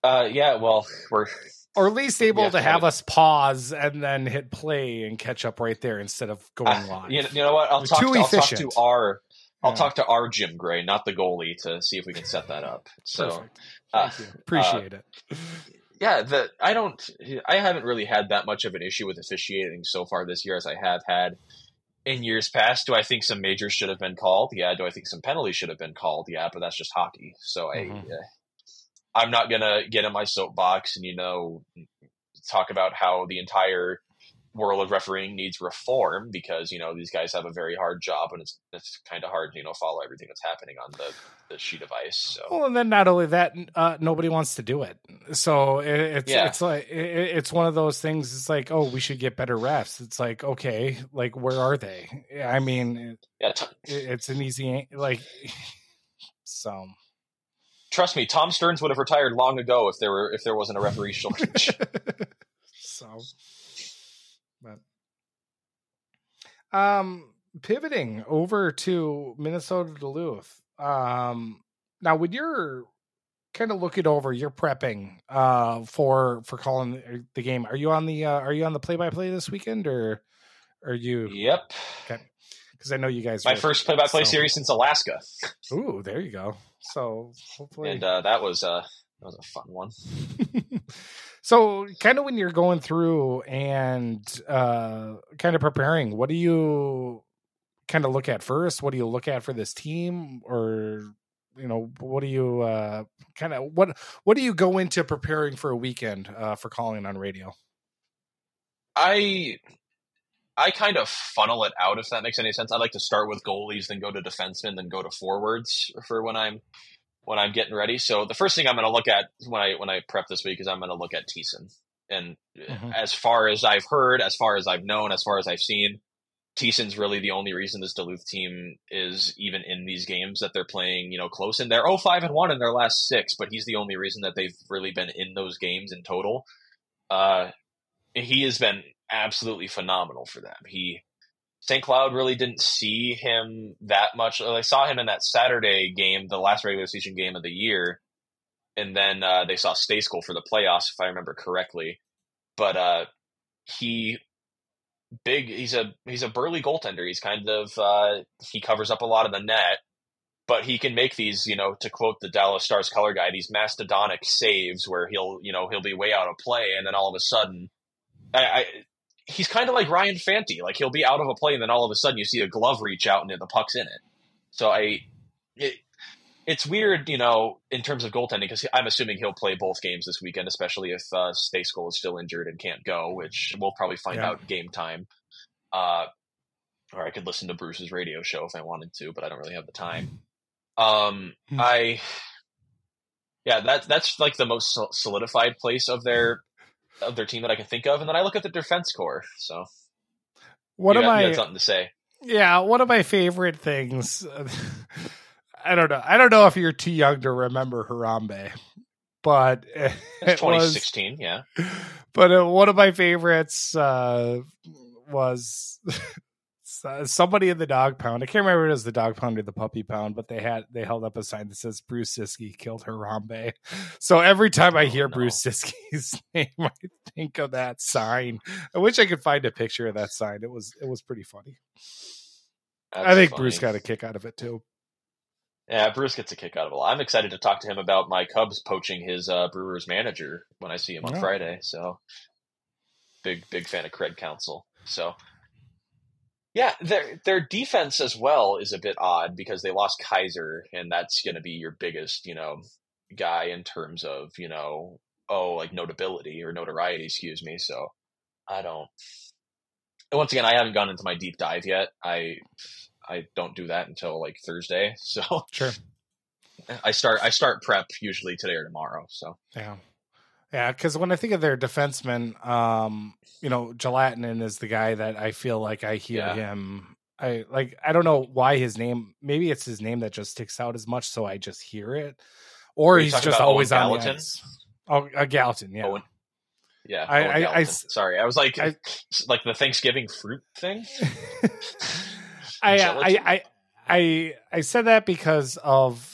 Uh, yeah. Well, we're or at least able yeah, to have us pause and then hit play and catch up right there instead of going uh, live. You, you, know what? I'll talk, to, I'll talk to our I'll yeah. talk to our Jim Gray, not the goalie, to see if we can set that up. So uh, appreciate uh, it. Yeah, the I don't I haven't really had that much of an issue with officiating so far this year as I have had in years past. Do I think some majors should have been called? Yeah. Do I think some penalties should have been called? Yeah, but that's just hockey. So mm-hmm. I I'm not gonna get in my soapbox and you know talk about how the entire world of refereeing needs reform because you know these guys have a very hard job and it's it's kind of hard to you know follow everything that's happening on the, the sheet of ice. So well, and then not only that, uh, nobody wants to do it. So it, it's yeah. it's like it, it's one of those things. It's like oh, we should get better refs. It's like okay, like where are they? I mean, yeah, t- it's an easy like so trust me, Tom Stearns would have retired long ago if there were if there wasn't a referee shortage. so, but um, pivoting over to Minnesota Duluth. Um, now when you're kind of looking over, you're prepping uh, for for calling the game. Are you on the uh, Are you on the play by play this weekend, or are you? Yep. Okay. Because I know you guys. My first play by play series since Alaska. Ooh, there you go. So hopefully, and uh, that was uh that was a fun one. so kind of when you're going through and uh kind of preparing, what do you kind of look at first? What do you look at for this team, or you know, what do you uh kind of what what do you go into preparing for a weekend uh for calling on radio? I I kind of funnel it out if that makes any sense. I like to start with goalies, then go to defensemen, then go to forwards for when I'm when I'm getting ready. So the first thing I'm going to look at when I when I prep this week is I'm going to look at Thiessen. And mm-hmm. as far as I've heard, as far as I've known, as far as I've seen, Thiessen's really the only reason this Duluth team is even in these games that they're playing, you know, close in. They're 5 and 1 in their last six, but he's the only reason that they've really been in those games in total. Uh, he has been absolutely phenomenal for them. He St. Cloud really didn't see him that much. They saw him in that Saturday game, the last regular season game of the year, and then uh, they saw Stejskal for the playoffs, if I remember correctly. But uh, he big. He's a he's a burly goaltender. He's kind of uh, he covers up a lot of the net, but he can make these. You know, to quote the Dallas Stars color guy, these mastodonic saves where he'll you know he'll be way out of play, and then all of a sudden, I, I he's kind of like Ryan Fanti. Like he'll be out of a play, and then all of a sudden you see a glove reach out and the puck's in it. So I, it, it's weird, you know, in terms of goaltending because I'm assuming he'll play both games this weekend, especially if uh, Stejskal is still injured and can't go, which we'll probably find yeah. out game time. Uh, or I could listen to Bruce's radio show if I wanted to, but I don't really have the time. Um, hmm. I, yeah, that's that's like the most solidified place of their of their team that I can think of, and then I look at the defense core. So, what am I? something to say? Yeah, one of my favorite things. I don't know. I don't know if you're too young to remember Harambe, but it, it's 2016. Was, yeah, but uh, one of my favorites uh, was uh, somebody in the dog pound. I can't remember it was the dog pound or the puppy pound, but they had they held up a sign that says Bruce Ciskie killed Harambe. So every time I oh, hear oh, no. Bruce Ciskie's name, I think of that sign. I wish I could find a picture of that sign. It was it was pretty funny. That's I think funny. Bruce got a kick out of it too. Yeah, Bruce gets a kick out of it. I'm excited to talk to him about my Cubs poaching his uh, Brewers manager when I see him on Friday. So, big big fan of Craig Counsell. So, yeah, their their defense as well is a bit odd because they lost Kaiser, and that's going to be your biggest, you know, guy in terms of you know, oh, like notability or notoriety, excuse me. So I don't. Once again, I haven't gone into my deep dive yet. I I don't do that until like Thursday. So sure. I start I start prep usually today or tomorrow. So yeah. Yeah, because when I think of their defensemen, um, you know, Gelatinen is the guy that I feel like I hear yeah. him. I like I don't know why his name. Maybe it's his name that just sticks out as much, so I just hear it. Or he's just always Owen on Gallatin? the ice. Oh, a Gallatin, yeah. Owen. Yeah, I, I, I, sorry, I was like, I, like the Thanksgiving fruit thing. I, I, I, I, I said that because of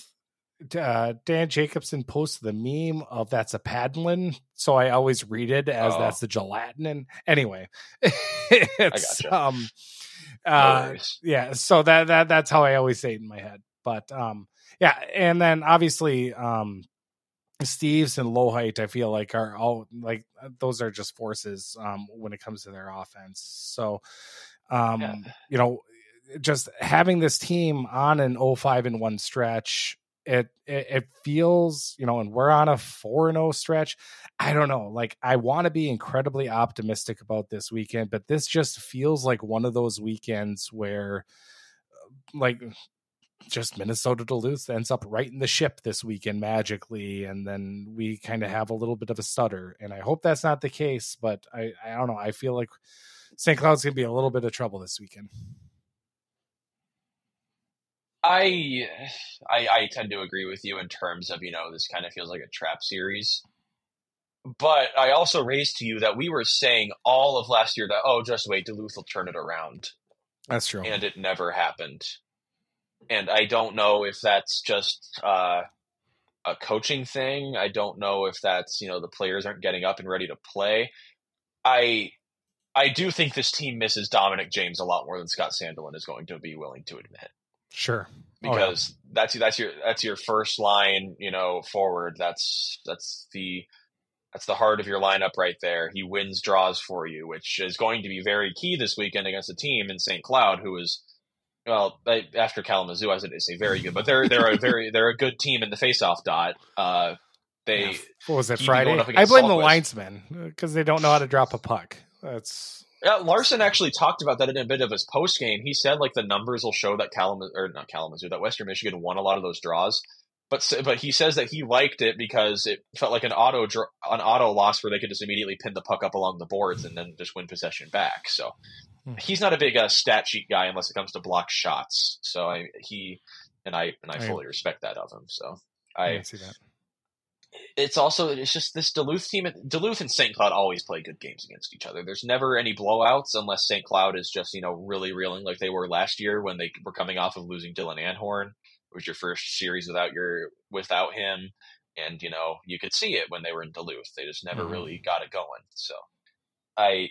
uh, Dan Jacobson posted the meme of that's a Padlin, so I always read it as oh. that's the gelatin. And Anyway, it's gotcha. um, uh, yeah. So that that that's how I always say it in my head. But um, yeah, and then obviously um, Steeves and Loheit, I feel like are all like those are just forces um when it comes to their offense. So um, yeah. you know, just having this team on an 05 and 1 stretch it, it, it feels you know and we're on a 4 0 stretch i don't know like i want to be incredibly optimistic about this weekend but this just feels like one of those weekends where uh, like just Minnesota Duluth ends up right in the ship this weekend magically, and then we kind of have a little bit of a stutter. And I hope that's not the case, but I, I don't know. I feel like St. Cloud's gonna be a little bit of trouble this weekend. I, I I tend to agree with you in terms of you know this kind of feels like a trap series, but I also raised to you that we were saying all of last year that oh just wait Duluth will turn it around. That's true, and it never happened. And I don't know if that's just uh, a coaching thing. I don't know if that's you know the players aren't getting up and ready to play. I I do think this team misses Dominic James a lot more than Scott Sandelin is going to be willing to admit. Sure. Because oh, yeah. that's that's your that's your first line, you know, forward. That's that's the that's the heart of your lineup right there. He wins draws for you, which is going to be very key this weekend against a team in St. Cloud who is well, after Kalamazoo, I going to say very good, but they're they're a very they're a good team in the faceoff dot. Uh, they yeah. what was it Friday? I blame the linesmen because they don't know how to drop a puck. That's yeah. Larson actually talked about that in a bit of his post game. He said like the numbers will show that Kalamazoo or not Kalamazoo that Western Michigan won a lot of those draws. But but he says that he liked it because it felt like an auto an auto loss where they could just immediately pin the puck up along the boards and then just win possession back. So hmm. he's not a big uh, stat sheet guy unless it comes to block shots. So I, he and I and I fully respect that of him. So I, I see that it's also it's just this Duluth team. Duluth and St. Cloud always play good games against each other. There's never any blowouts unless St. Cloud is just you know really reeling like they were last year when they were coming off of losing Dylan Anhorn. It was your first series without your without him, and you know you could see it when they were in Duluth. They just never mm-hmm. really got it going. So I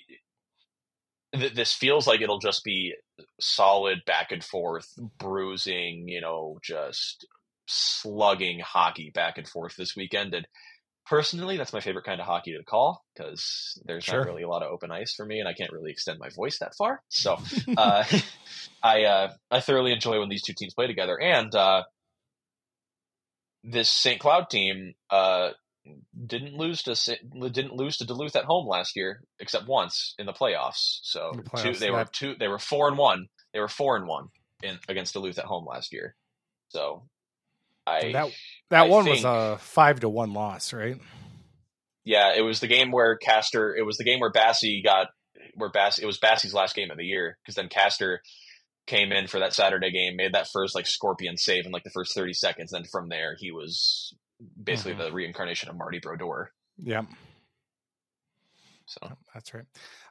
th- this feels like it'll just be solid back and forth bruising. You know, just slugging hockey back and forth this weekend. And personally, that's my favorite kind of hockey to call because there's sure. not really a lot of open ice for me, and I can't really extend my voice that far. So uh, I uh, I thoroughly enjoy when these two teams play together. And uh, this St. Cloud team uh, didn't lose to didn't lose to Duluth at home last year, except once in the playoffs. So the playoffs, two, they were two they were four and one. They were four and one in against Duluth at home last year. So I that that I one think, was a five to one loss, right? Yeah, it was the game where Castor. It was the game where Basse got where Bass. It was Basse's last game of the year because then Castor came in for that Saturday game, made that first like scorpion save in like the first thirty seconds. Then from there, he was basically mm-hmm. the reincarnation of Marty Brodeur. Yeah. So that's right.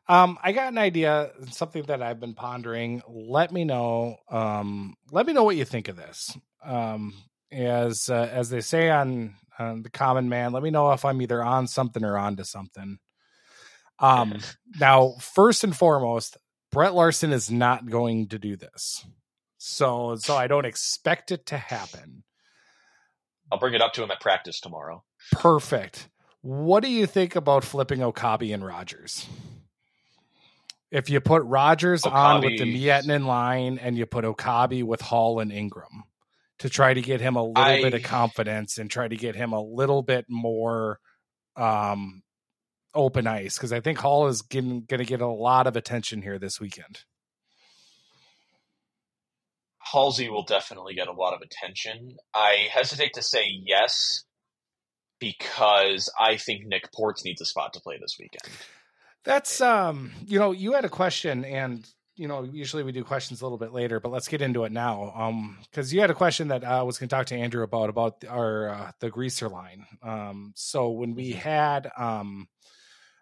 Um, I got an idea, something that I've been pondering. Let me know. Um, let me know what you think of this. Um, as uh, as they say on, on the common man let me know if i'm either on something or onto something. Um now first and foremost brett larson is not going to do this. So so i don't expect it to happen. I'll bring it up to him at practice tomorrow. Perfect. What do you think about flipping okabe and rogers if you put Rogers Okabe. on with the Miettinen line and you put Okabe with Hall and Ingram, to try to get him a little I, bit of confidence and try to get him a little bit more um, open ice because I think Hall is going to get a lot of attention here this weekend. Halsey will definitely get a lot of attention. I hesitate to say yes because I think Nick Portz needs a spot to play this weekend. That's um, you know, you had a question and you know, usually we do questions a little bit later, but let's get into it now. Um, because you had a question that I was going to talk to Andrew about about our uh, the greaser line. Um, so when we mm-hmm. had um,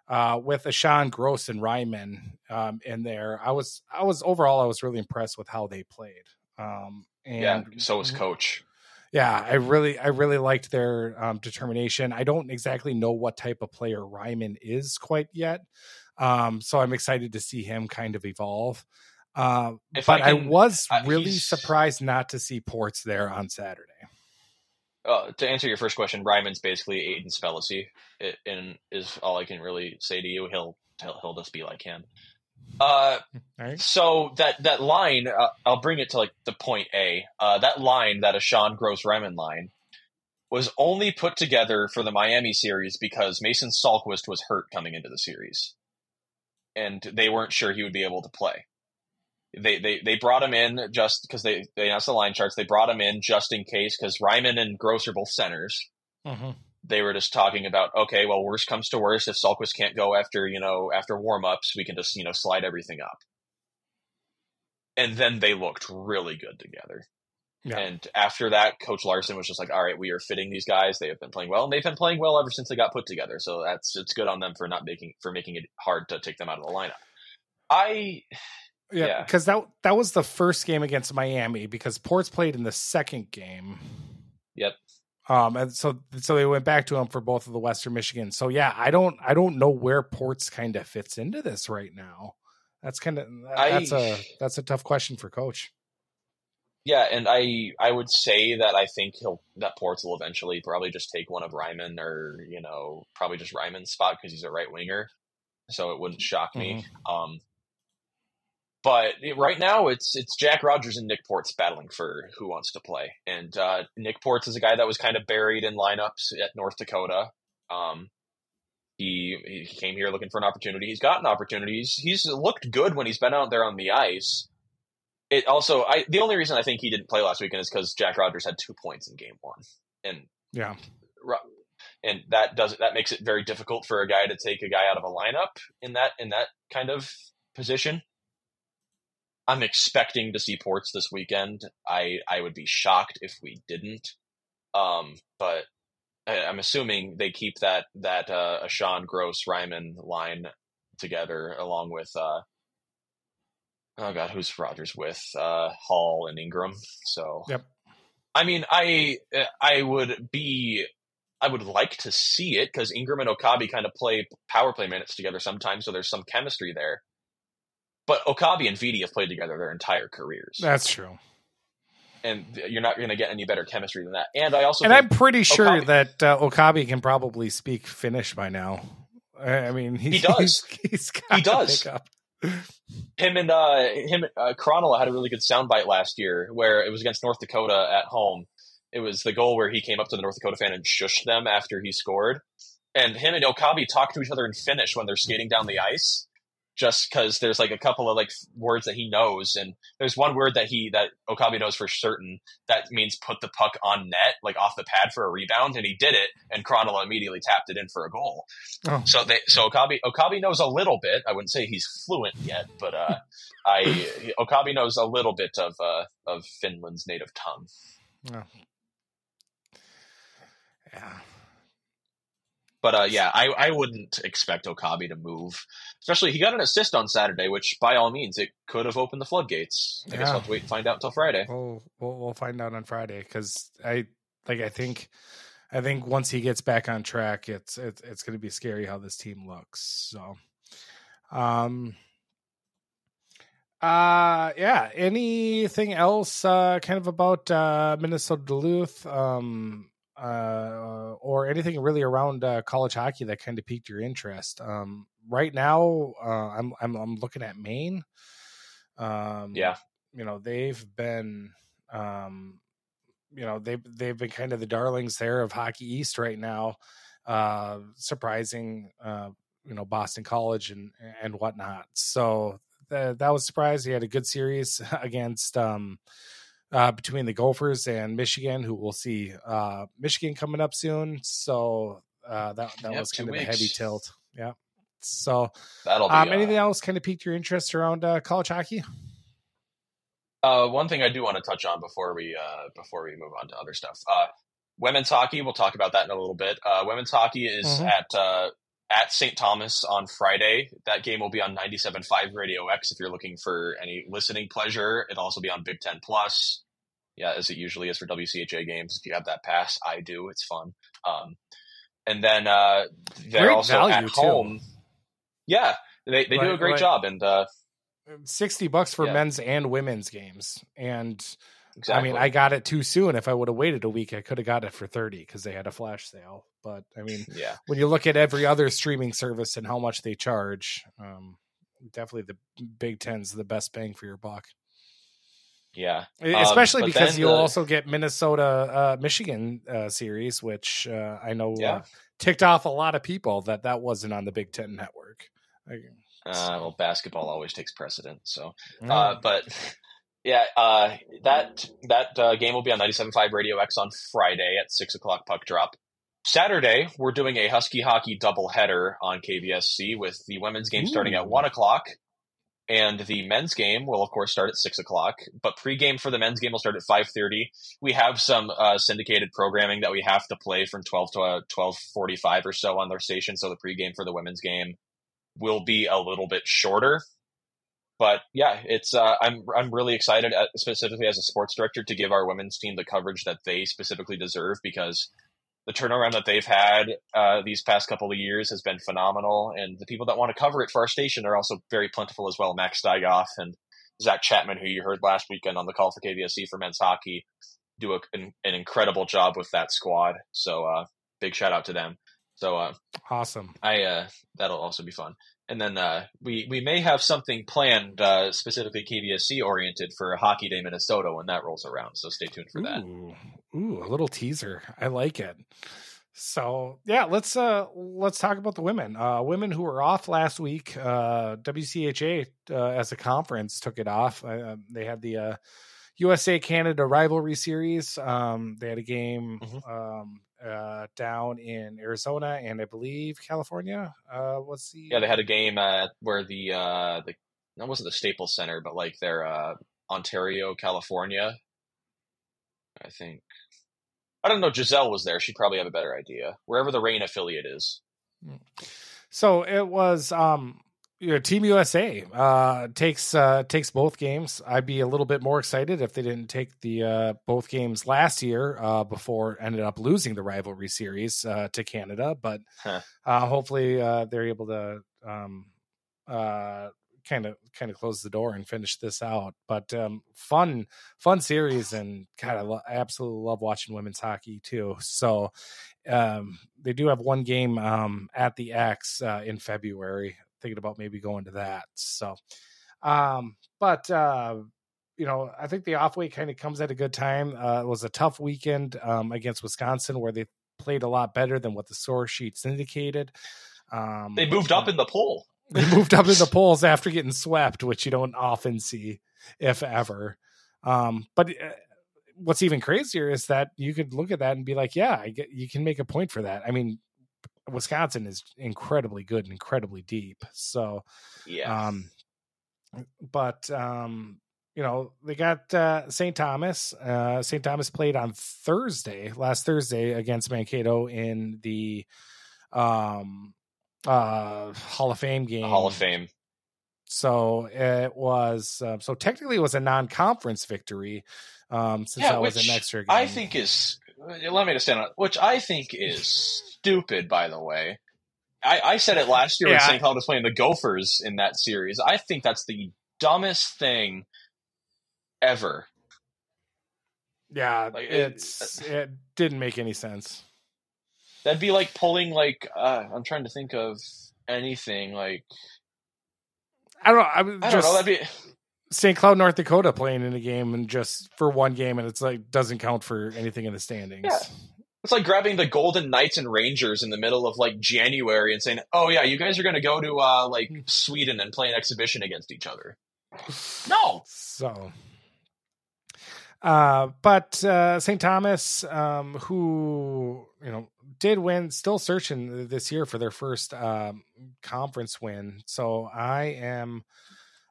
uh, with Ashan Gross and Ryman um in there, I was I was overall I was really impressed with how they played. Um, and yeah, so was coach. Yeah, I really I really liked their um, determination. I don't exactly know what type of player Ryman is quite yet. Um, so I'm excited to see him kind of evolve. Uh, but I, can, I was uh, really surprised not to see Portz there on Saturday. Uh, to answer your first question, Ryman's basically Aiden Spellacy, and is all I can really say to you. He'll he'll, he'll just be like him. Uh, right. so that that line, uh, I'll bring it to like the point A. Uh, that line, that Ashawn Gross Ryman line, was only put together for the Miami series because Mason Salquist was hurt coming into the series and they weren't sure he would be able to play. They they they brought him in just because they they announced the line charts. They brought him in just in case because Ryman and Gross are both centers. Mm-hmm. They were just talking about okay, well, worst comes to worst, if Salquist can't go after you know after warm ups, we can just you know slide everything up. And then they looked really good together. Yeah. And after that, Coach Larson was just like, "All right, we are fitting these guys. They have been playing well, and they've been playing well ever since they got put together. So that's it's good on them for not making for making it hard to take them out of the lineup." I yeah, because yeah. that that was the first game against Miami because Portz played in the second game. Yep. Um, and so so they went back to him for both of the Western Michigan. So yeah, I don't I don't know where Portz kind of fits into this right now. That's kind of that's I, a that's a tough question for coach. Yeah, and I I would say that I think he'll that Portz will eventually probably just take one of Ryman or you know probably just Ryman's spot because he's a right winger, so it wouldn't shock me. Mm-hmm. Um, but right now, it's it's Jack Rogers and Nick Portz battling for who wants to play. And uh, Nick Portz is a guy that was kind of buried in lineups at North Dakota. Um, he he came here looking for an opportunity. He's gotten opportunities. He's looked good when he's been out there on the ice. It also, I the only reason I think he didn't play last weekend is because Jack Rogers had two points in game one, and yeah, and that does that makes it very difficult for a guy to take a guy out of a lineup in that in that kind of position. I'm expecting to see Portz this weekend. I I would be shocked if we didn't. Um, but I, am assuming they keep that that uh, Sean Gross Ryman line together along with uh, oh god, who's Rogers with uh, Hall and Ingram. So yep. I mean, I I would be I would like to see it because Ingram and Okabe kind of play power play minutes together sometimes, so there's some chemistry there. But Okabe and Veeti have played together their entire careers. That's true. And you're not going to get any better chemistry than that. And I also and I'm pretty sure Okabe, that uh, Okabe can probably speak Finnish by now. I mean, he does. He's, he's he does. Him and uh, him, uh, Krannila had a really good soundbite last year where it was against North Dakota at home. It was the goal where he came up to the North Dakota fan and shushed them after he scored. And him and Okabe talk to each other in Finnish when they're skating down the ice just because there's like a couple of like words that he knows, and there's one word that he that Okabe knows for certain that means put the puck on net, like off the pad for a rebound, and he did it, and Krannila immediately tapped it in for a goal. Oh. So they so Okabe Okabe knows a little bit. I wouldn't say he's fluent yet, but uh, I Okabe knows a little bit of uh, of Finland's native tongue. Oh. Yeah. But uh, yeah, I, I wouldn't expect Okabe to move. Especially he got an assist on Saturday, which by all means it could have opened the floodgates. I yeah. guess we'll have to wait and find out until Friday. We'll we'll, we'll find out on Friday because I like I think I think once he gets back on track, it's it's it's going to be scary how this team looks. So, um, uh, yeah. Anything else? Uh, kind of about uh Minnesota Duluth. Um, uh, or anything really around uh, college hockey that kind of piqued your interest. Um, right now, uh, I'm, I'm I'm looking at Maine. Um, yeah, you know they've been, um, you know they've they've been kind of the darlings there of Hockey East right now, uh, surprising uh, you know Boston College and and whatnot. So that that was surprising. He had a good series against. Um, uh, between the Gophers and Michigan, who we'll see uh, Michigan coming up soon. So uh, that that yep, was kind of weeks. a heavy tilt. Yeah. So that'll. Be, um, anything else kind of piqued your interest around uh, college hockey? Uh, one thing I do want to touch on before we uh, before we move on to other stuff. Uh, women's hockey. We'll talk about that in a little bit. Uh, women's hockey is mm-hmm. at uh, at St. Thomas on Friday. That game will be on 97.5 Radio X if you're looking for any listening pleasure. It'll also be on Big Ten Plus. Yeah, as it usually is for WCHA games. If you have that pass, I do. It's fun. Um, and then uh, they're great also at home. Too. Yeah, they, they do a great job. And uh, 60 bucks for yeah. men's and women's games. And Exactly. I mean, I got it too soon. If I would have waited a week, I could have got it for 30 because they had a flash sale. But I mean, yeah. when you look at every other streaming service and how much they charge, um, definitely the Big Ten's the best bang for your buck. Yeah. Especially um, because you'll the... also get Minnesota uh, Michigan uh, series, which uh, I know yeah. Uh, ticked off a lot of people that that wasn't on the Big Ten network. I, so. Uh, well, basketball always takes precedence. So, mm. but yeah, uh, that that uh, game will be on 97.5 Radio X on Friday at 6 o'clock puck drop. Saturday, we're doing a Husky hockey doubleheader on KVSC with the women's game Ooh. starting at 1 o'clock. And the men's game will, of course, start at 6 o'clock. But pregame for the men's game will start at 5.30. We have some uh, syndicated programming that we have to play from 12 to uh, 12.45 or so on their station. So the pregame for the women's game will be a little bit shorter but yeah, it's uh, I'm I'm really excited, at, specifically as a sports director, to give our women's team the coverage that they specifically deserve because the turnaround that they've had uh, these past couple of years has been phenomenal, and the people that want to cover it for our station are also very plentiful as well. Max Steigoff and Zach Chapman, who you heard last weekend on the call for KVSC for men's hockey, do a, an, an, incredible job with that squad. So uh, big shout out to them. So uh, awesome. I uh, that'll also be fun. And then uh, we we may have something planned uh, specifically KVSC oriented for Hockey Day Minnesota when that rolls around. So stay tuned for that. Ooh, ooh, a little teaser. I like it. So yeah, let's uh let's talk about the women. Uh women who were off last week. Uh WCHA uh, as a conference took it off. Uh, they had the uh USA Canada rivalry series. Um they had a game mm-hmm. um uh, down in Arizona and I believe California. Uh, what's the? Yeah, they had a game uh, where the uh, the that wasn't the Staples Center, but like their uh, Ontario, California. I think. I don't know. Giselle was there. She'd probably have a better idea. Wherever the Reign affiliate is. Hmm. So it was um you know, Team USA uh, takes uh, takes both games. I'd be a little bit more excited if they didn't take the uh, both games last year uh, before ended up losing the rivalry series uh, to Canada. But huh. Uh, hopefully they're able to um, kind of kind of close the door and finish this out. But um, fun fun series, and God, I lo- absolutely love watching women's hockey too. So um, they do have one game um, at the X in February thinking about maybe going to that. So, um, but uh, you know, I think the off week kind of comes at a good time. Uh, it was a tough weekend um, against Wisconsin where they played a lot better than what the source sheets indicated. Um, they moved up in the poll. They moved up in the polls after getting swept, which you don't often see, if ever. Um, but uh, what's even crazier is that you could look at that and be like, yeah, I get, you can make a point for that. I mean, Wisconsin is incredibly good and incredibly deep. So, yeah. Um, but um, you know they got uh, St. Thomas. Uh, St. Thomas played on Thursday, last Thursday against Mankato in the um uh Hall of Fame game. Hall of Fame. So it was uh, so technically it was a non-conference victory um since yeah, that was an extra game. I think is let me just stand on which I think is stupid, by the way. I, I said it last year yeah. when St. Cloud was playing the Gophers in that series. I think that's the dumbest thing ever. Yeah, like, it's it, it didn't make any sense. That'd be like pulling like uh, I'm trying to think of anything like I don't know. I, I just, don't know. That'd be St. Cloud, North Dakota playing in a game and just for one game and it's like doesn't count for anything in the standings. Yeah. It's like grabbing the Golden Knights and Rangers in the middle of like January and saying, "Oh yeah, you guys are going to go to uh, like hmm. Sweden and play an exhibition against each other." No. So, uh, but uh, St. Thomas, um, who you know did win, still searching this year for their first um, conference win. So I am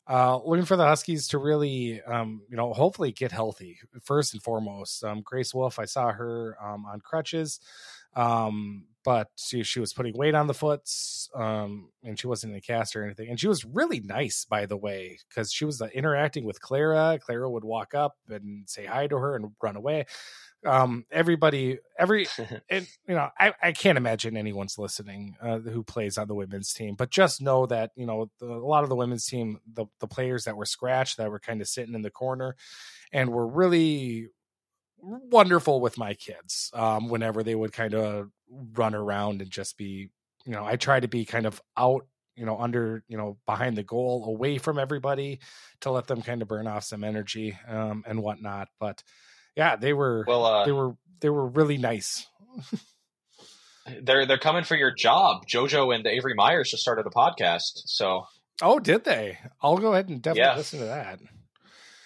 uh, looking for the Huskies to really, um, you know, hopefully get healthy first and foremost. Um, Grace Wolf, I saw her um, on crutches, um, but she, she was putting weight on the foots, um, and she wasn't in a cast or anything. And she was really nice, by the way, because she was uh, interacting with Clara. Clara would walk up and say hi to her and run away um everybody every and you know I, I can't imagine anyone's listening uh, who plays on the women's team but just know that you know the, a lot of the women's team the, the players that were scratched that were kind of sitting in the corner and were really wonderful with my kids um whenever they would kind of run around and just be you know i try to be kind of out you know under you know behind the goal away from everybody to let them kind of burn off some energy um and whatnot but yeah, they were well. Uh, they were they were really nice. they're they're coming for your job. JoJo and Avery Myers just started a podcast. So oh, did they? I'll go ahead and definitely yeah. listen to that.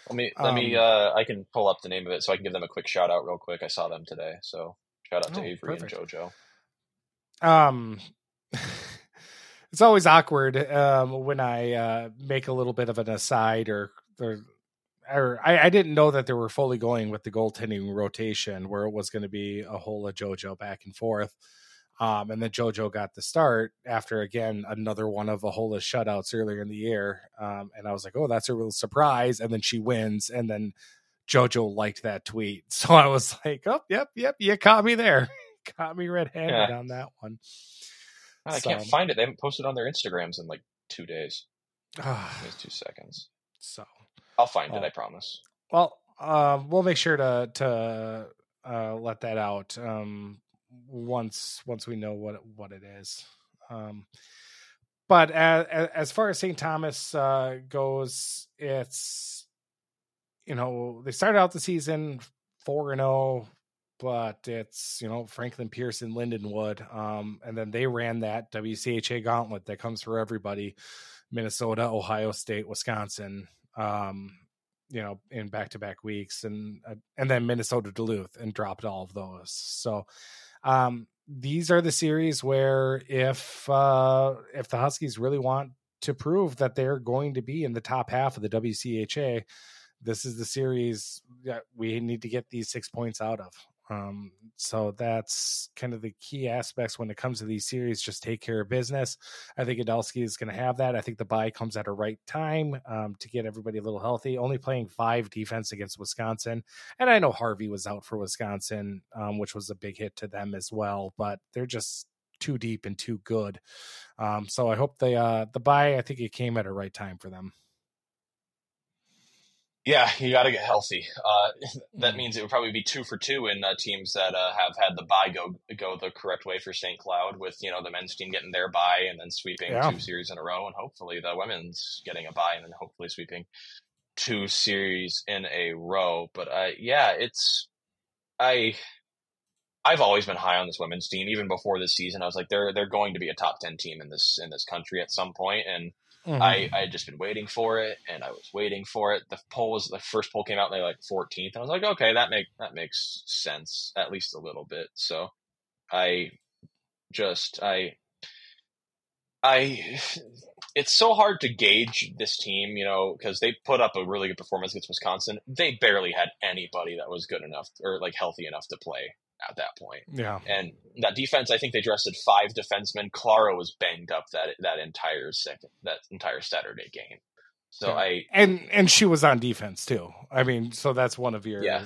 Let me let um, me. Uh, I can pull up the name of it so I can give them a quick shout out real quick. I saw them today, so shout out to oh, Avery perfect. and JoJo. Um. it's always awkward um, when I uh, make a little bit of an aside or, or or I, I, didn't know that they were fully going with the goaltending rotation where it was going to be a whole of JoJo back and forth. Um, and then JoJo got the start after again another one of Ahola's shutouts earlier in the year. Um, and I was like, oh, that's a real surprise. And then she wins, and then JoJo liked that tweet, so I was like, oh, yep, yep, you caught me there, caught me red-handed Yeah. on that one. I can't find it. They haven't posted on their Instagrams in like two days. It's two seconds. so I'll find it. Oh. I promise. Well, um, we'll make sure to to uh, let that out um, once once we know what what it is. Um, but as, as far as St. Thomas uh, goes, it's you know they started out the season four and zero, but it's you know Franklin Pearson, Lindenwood, um, and then they ran that WCHA gauntlet that comes for everybody: Minnesota, Ohio State, Wisconsin. Um, you know, in back to back weeks, and uh, and then Minnesota Duluth, and dropped all of those. So, um, these are the series where if uh, if the Huskies really want to prove that they're going to be in the top half of the WCHA, this is the series that we need to get these six points out of. Um, so that's kind of the key aspects when it comes to these series. Just take care of business. I think Idalski is going to have that. I think the buy comes at a right time um, to get everybody a little healthy. Only playing five defense against Wisconsin, and I know Harvey was out for Wisconsin, um, which was a big hit to them as well. But they're just too deep and too good. Um, so I hope they uh, the buy. I think it came at a right time for them. Yeah, you got to get healthy. Uh, that Mm. means it would probably be two for two in uh, teams that uh, have had the bye go go the correct way for St. Cloud, with you know the men's team getting their bye and then sweeping Yeah. two series in a row, and hopefully the women's getting a bye and then hopefully sweeping two series in a row. But uh, yeah, it's I I've always been high on this women's team, even before this season. I was like, they're they're going to be a top ten team in this in this country at some point, and Mhm. I, I had just been waiting for it and I was waiting for it. The poll was the first poll came out and they were like 14th. I was like, okay, that make that makes sense at least a little bit. So I just I I it's so hard to gauge this team, you know, because they put up a really good performance against Wisconsin. They barely had anybody that was good enough or like healthy enough to play at that point. yeah, And that defense, I think they dressed five defensemen. Clara was banged up that that entire second that entire Saturday game. So Yeah. I and and she was on defense too. I mean, so that's one of your Yeah.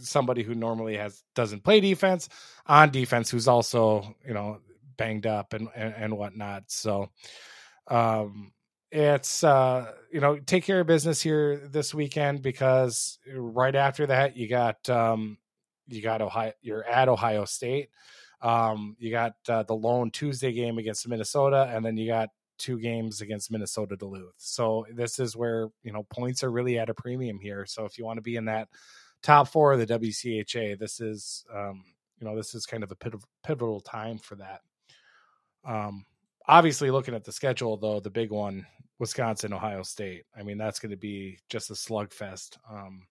somebody who normally has doesn't play defense on defense who's also you know banged up and and, and whatnot. So um it's uh you know take care of business here this weekend because right after that you got um you got ohio you're at ohio state um you got uh, the lone tuesday game against minnesota and then you got two games against minnesota duluth. So this is where you know points are really at a premium here. So if you want to be in that top four of the wcha this is um you know this is kind of a pivotal, time for that. Um obviously looking at the schedule though the big one wisconsin ohio state. I mean that's going to be just a slugfest. Um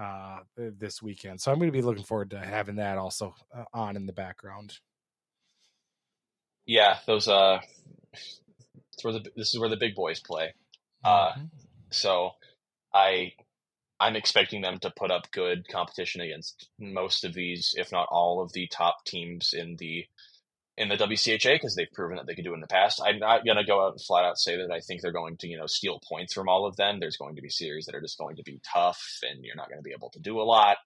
uh this weekend so i'm going to be looking forward to having that also uh, on in the background yeah those uh it's where the this is where the big boys play. Uh, Mhm. So I I'm expecting them to put up good competition against most of these, if not all of the top teams in the in the WCHA because they've proven that they could do it in the past. I'm not gonna go out and flat out say that I think they're going to you know steal points from all of them. There's going to be series that are just going to be tough, and you're not going to be able to do a lot.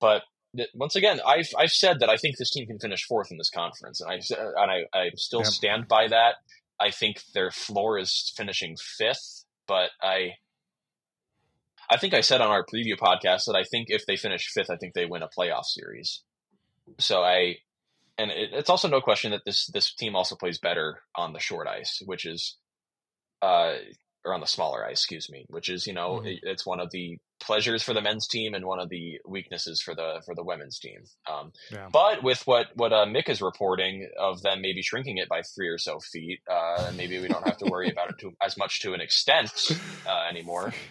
But th- once again, I've I've said that I think this team can finish fourth in this conference, and I and I I still stand by that. I think their floor is finishing fifth, but I I think I said on our preview podcast that I think if they finish fifth, I think they win a playoff series. So I, and it, it's also no question that this this team also plays better on the short ice, which is, uh, or on the smaller ice, excuse me, which is you know Mhm. it, it's one of the pleasures for the men's team and one of the weaknesses for the for the women's team. Um, yeah but with what what uh, Mick is reporting of them maybe shrinking it by three or so feet, uh, maybe we don't have to worry about it to, as much to an extent uh, anymore.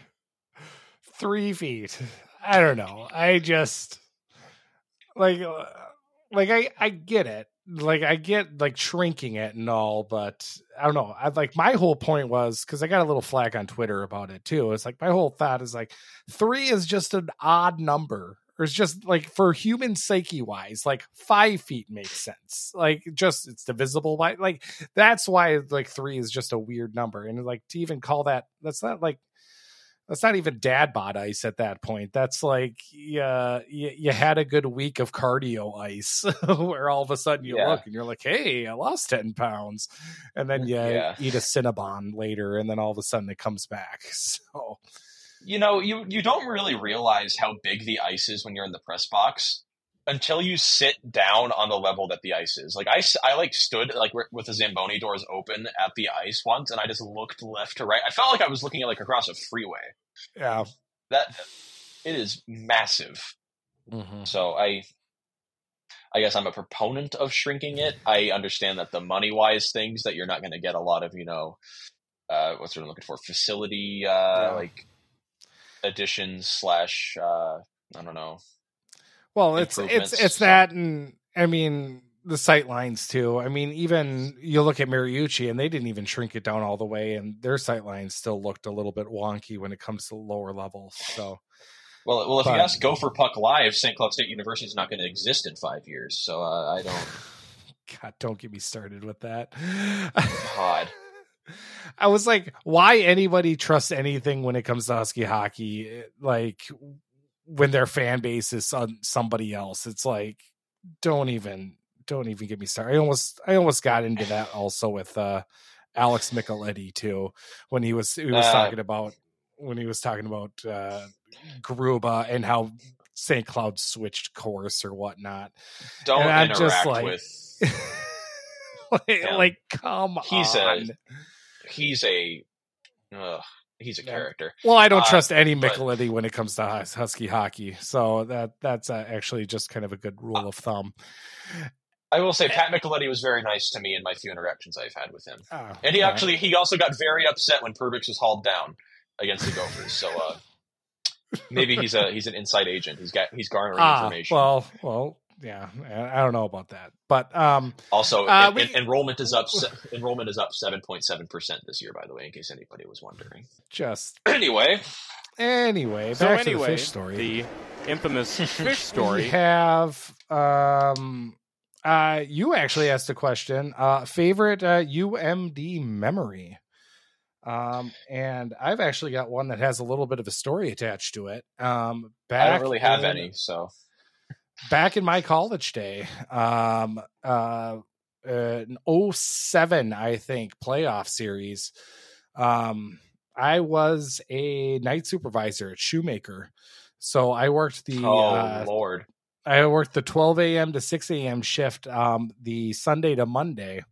three feet i don't know i just like uh, like i i get it like i get like shrinking it and all but i don't know i like my whole point was because i got a little flag on twitter about it too it's like my whole thought is like three is just an odd number or it's just like for human psyche wise, like five feet makes sense. Like just it's divisible by like that's why like three is just a weird number. And like to even call that that's not like that's not even dad bod ice at that point. That's like yeah, you, you had a good week of cardio ice where all of a sudden you Yeah. look and you're like, hey, I lost 10 pounds. And then you Yeah. eat a Cinnabon later, and then all of a sudden it comes back. So You know, you you don't really realize how big the ice is when you're in the press box until you sit down on the level that the ice is. Like I, I like stood like with the Zamboni doors open at the ice once, and I just looked left to right. I felt like I was looking at like across a freeway. yeah. That it is massive. Mhm. So I, I guess I'm a proponent of shrinking it. I understand that the money wise things that you're not going to get a lot of you know, uh, what's what I'm looking for facility uh, Yeah. like additions slash uh, I don't know. Well, it's it's it's that, and I mean the sight lines too. I mean, even you look at Mariucci, and they didn't even shrink it down all the way, and their sight lines still looked a little bit wonky when it comes to lower levels. So Well, well, if But- you ask Gopher Puck Live, St. Cloud State University is not going to exist in five years. So uh, I don't. God, don't get me started with that. God. I was like, why anybody trusts anything when it comes to Husky hockey? Like when their fan base is on somebody else, it's like, don't even, don't even get me started. I almost, I almost got into that also with uh Alex Micheletti too when he was he was Uh. talking about when he was talking about uh Garuba and how St. Cloud switched course or whatnot. Don't And I'm just like- with. like, like, come He's a- on. He's a. Ugh, he's a Yeah. character. Well, I don't Uh, trust any but- Micheletti when it comes to Hus- Husky hockey, so that that's uh, actually just kind of a good rule of thumb. I will say Pat Micheletti was very nice to me in my few interactions I've had with him, Ah, and he all right. actually he also got very upset when Perbix was hauled down against the Gophers. So uh, maybe he's a he's an inside agent. He's got he's garnering ah, information. well, well, yeah, I I don't know about that, but um, Also, Uh, en- we- en- enrollment is up. se- enrollment is up seven point seven percent this year. By the way, in case anybody was wondering. just Anyway, anyway, So anyway, to the fish story. the infamous fish we have um, uh, you actually asked a question. Uh, favorite uh, UMD memory. Um, and I've actually got one that has a little bit of a story attached to it. Um, back I don't really have in- any. So back in my college day, um, uh, uh, an 07, I think, playoff series. Um, I was a night supervisor at Shoemaker. So I worked the oh uh, lord, I worked the 12 a.m. to 6 a.m. shift um, the Sunday to Monday.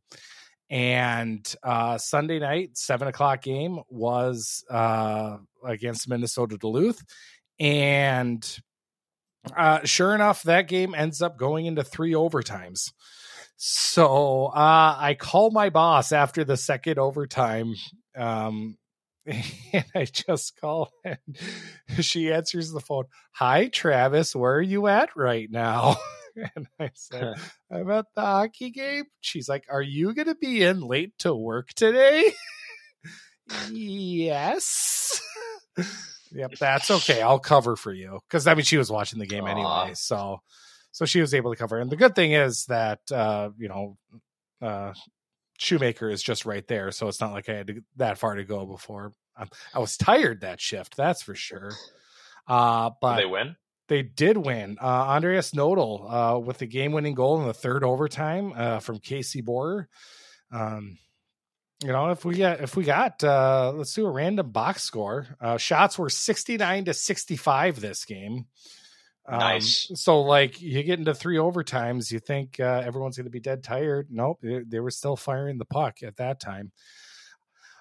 And uh, Sunday night, seven o'clock game was uh, against Minnesota Duluth. And uh, sure enough, that game ends up going into three overtimes. So uh, I call my boss after the second overtime. Um, and I just call and she answers the phone. Hi, Travis. Where are you at right now? And I said, I'm at the hockey game. She's like, Are you going to be in late to work today? yes. Yep, that's okay. I'll cover for you. Because I mean, she was watching the game Aw. anyway. So, so she was able to cover. And the good thing is that, uh, you know, uh, Shoemaker is just right there. So it's not like I had to, that far to go before. Um, I was tired that shift, that's for sure. Uh, but Did they win? they did win. Uh, Andreas Nodl uh, with the game-winning goal in the third overtime uh, from Casey Borer. Um, you know, if we got if we got uh, let's do a random box score. Uh, shots were sixty-nine to sixty-five this game. Um, Nice. So, like, you get into three overtimes, you think uh, everyone's going to be dead tired. Nope, they, they were still firing the puck at that time.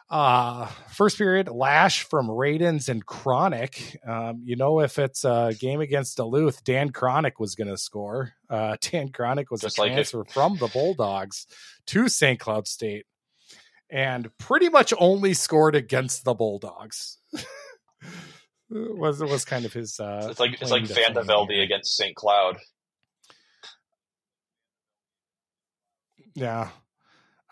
Uh, first period, Lasch from Raduns and Kronick. Um, you know, if it's a game against Duluth, Dan Kronick was going to score. Uh, Dan Kronick was Just a like transfer from the Bulldogs to St. Cloud State and pretty much only scored against the Bulldogs. was was kind of his uh It's like it's like to Van de Velde here. against St. Cloud. Yeah.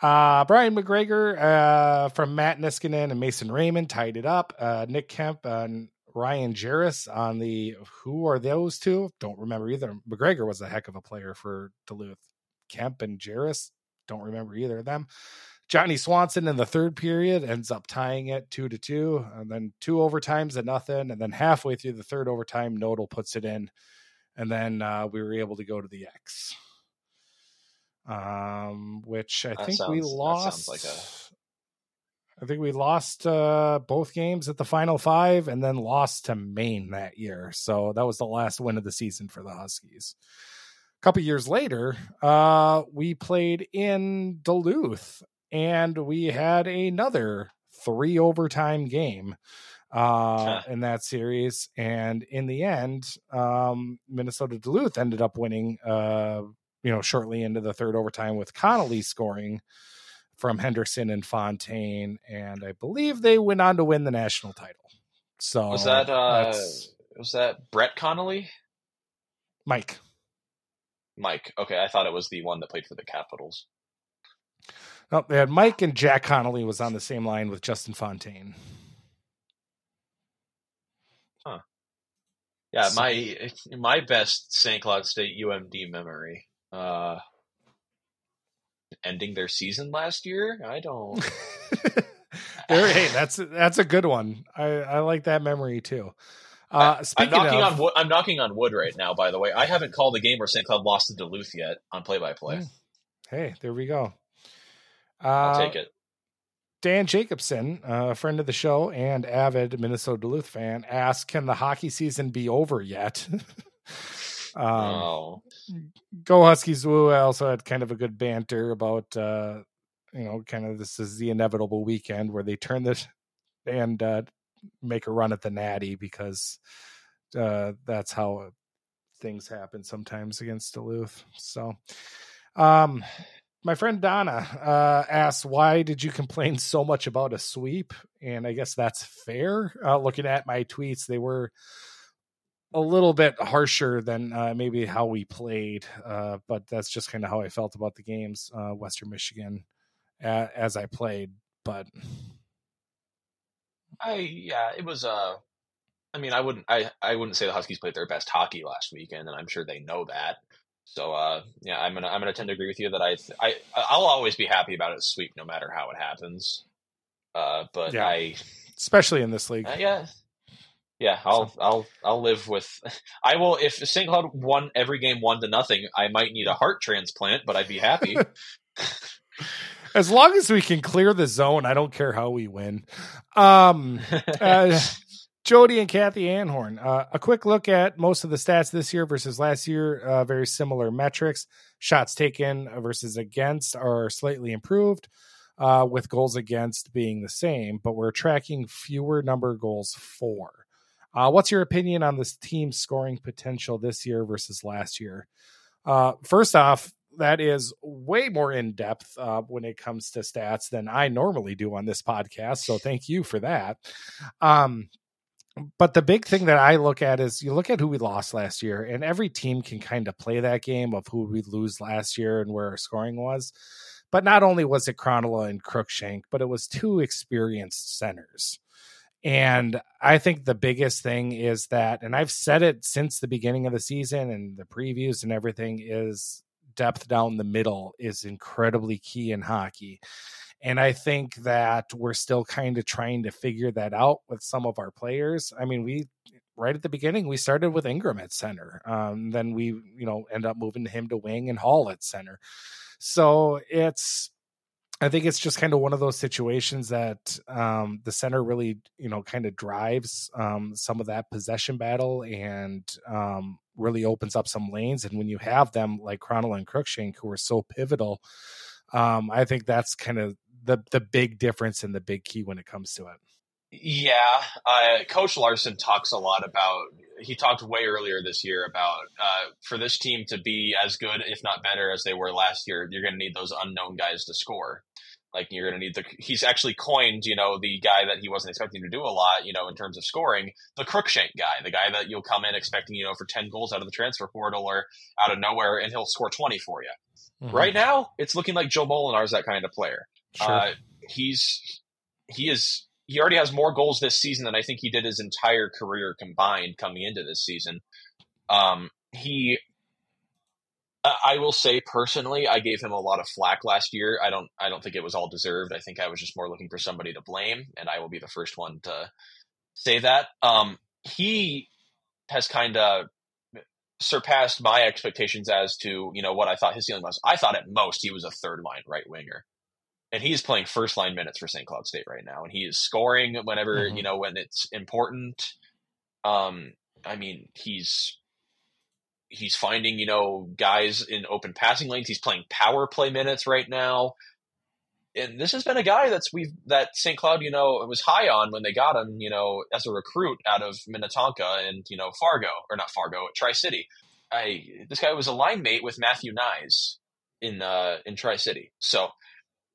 Uh, Brian McGregor uh, from Matt Niskanen and Mason Raymond tied it up. Uh, Nick Kemp and Ryan Jarris on the who are those two? Don't remember either. McGregor was a heck of a player for Duluth. Kemp and Jarris, don't remember either of them. Johnny Swanson in the third period ends up tying it two to two, and then two overtimes at nothing, and then halfway through the third overtime, Nodl puts it in, and then uh, we were able to go to the X, um, which I That think sounds- we lost. like a- I think we lost uh, both games at the final five, and then lost to Maine that year. So that was the last win of the season for the Huskies. A couple years later, uh, we played in Duluth, and we had another three overtime game uh, in that series. And in the end, um, Minnesota Duluth ended up winning. Uh, you know, shortly into the third overtime with Connolly scoring from Henderson and Fontaine, and I believe they went on to win the national title. So Was that uh was that Brett Connolly? Mike? Mike. Okay, I thought it was the one that played for the Capitals. No, they had Mike and Jack Connolly was on the same line with Justin Fontaine. Huh. Yeah, So- my my best St. Cloud State UMD memory. Uh ending their season last year? I don't There- hey, that's that's a good one. I, I like that memory too. Uh, I'm speaking knocking of, on wood. I'm knocking on wood right now. By the way, I haven't called a game where St. Cloud lost to Duluth yet on play-by-play. Mm, hey, there we go. Uh, I'll take it. Dan Jacobson, uh, a friend of the show and avid Minnesota Duluth fan, asked, "Can the hockey season be over yet?" um, oh, Go Huskies Woo. I also had kind of a good banter about, uh, you know, kind of this is the inevitable weekend where they turn this and uh, make a run at the Natty because uh, that's how things happen sometimes against Duluth. So, um, my friend Donna uh, asks, "Why did you complain so much about a sweep?" And I guess that's fair. Uh, looking at my tweets, they were a little bit harsher than uh, maybe how we played, uh, but that's just kind of how I felt about the games, uh, Western Michigan, as I played. But I yeah, it was. Uh, I mean, I wouldn't. I I wouldn't say the Huskies played their best hockey last weekend, and I'm sure they know that. So uh, yeah, I'm gonna I'm gonna tend to agree with you that I I I'll always be happy about a sweep no matter how it happens. Uh, but Yeah. I especially in this league, Uh, yeah, yeah. I'll I'll I'll live with. I will if St. Cloud won every game one to nothing. I might need a heart transplant, but I'd be happy. as long as we can clear the zone, I don't care how we win. Um, uh, Jody and Kathy Anhorn. Uh, a quick look at most of the stats this year versus last year. Uh, very similar metrics. Shots taken versus against are slightly improved, uh, with goals against being the same, but we're tracking fewer number goals for. Uh, what's your opinion on this team's scoring potential this year versus last year? Uh, first off, that is way more in depth uh, when it comes to stats than I normally do on this podcast. So thank you for that. Um, but the big thing that I look at is you look at who we lost last year, and every team can kind of play that game of who we lose last year and where our scoring was. But not only was it Krannila and Cruikshank, but it was two experienced centers. And I think the biggest thing is that, and I've said it since the beginning of the season and the previews and everything, is depth down the middle is incredibly key in hockey. And I think that we're still kind of trying to figure that out with some of our players. I mean, we right at the beginning we started with Ingram at center. Um, then we, you know, end up moving him to wing and Hall at center. So it's I think it's just kind of one of those situations that um, the center really, you know, kind of drives um, some of that possession battle and um, really opens up some lanes. And when you have them like Krannila and Cruikshank, who are so pivotal, um, I think that's kind of the the big difference and the big key when it comes to it. Yeah, uh, Coach Larson talks a lot about. He talked way earlier this year about uh, for this team to be as good, if not better, as they were last year. You're going to need those unknown guys to score. Like you're going to need the. He's actually coined, you know, the guy that he wasn't expecting to do a lot, you know, in terms of scoring, the Cruikshank guy, the guy that you'll come in expecting, you know, for ten goals out of the transfer portal or out of nowhere, and he'll score twenty for you. Mm-hmm. Right now, it's looking like Joe Molenaar's that kind of player. Sure. Uh, he's he is he already has more goals this season than I think he did his entire career combined coming into this season. Um, he, I will say personally, I gave him a lot of flack last year. I don't, I don't think it was all deserved. I think I was just more looking for somebody to blame, and I will be the first one to say that. Um, he has kind of surpassed my expectations as to you know what I thought his ceiling was. I thought at most he was a third line right winger and he's playing first line minutes for St. Cloud State right now, and he is scoring whenever mm-hmm. you know when it's important. Um, I mean, he's he's finding you know guys in open passing lanes. He's playing power play minutes right now, and this has been a guy that's we've that St. Cloud you know was high on when they got him you know as a recruit out of Minnetonka and you know Fargo or not Fargo Tri City. I this guy was a line mate with Matthew Knies in uh in Tri City, so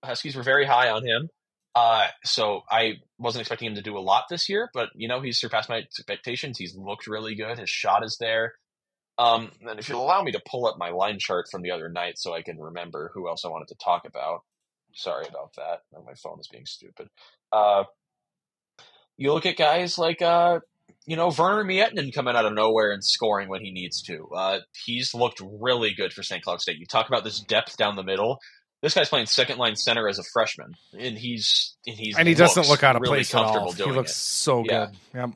Huskies were very high on him. Uh, so I wasn't expecting him to do a lot this year, but you know he's surpassed my expectations. He's looked really good. His shot is there. Um, and if you'll allow me to pull up my line chart from the other night so I can remember who else I wanted to talk about. Sorry about that. My phone is being stupid. Uh, you look at guys like uh, you know Verner Miettinen coming out of nowhere and scoring when he needs to. Uh, he's looked really good for St. Cloud State. You talk about this depth down the middle this guy's playing second line center as a freshman, and he's and he's and he doesn't look out of really place at all. He looks it. so good. Yeah. Yep.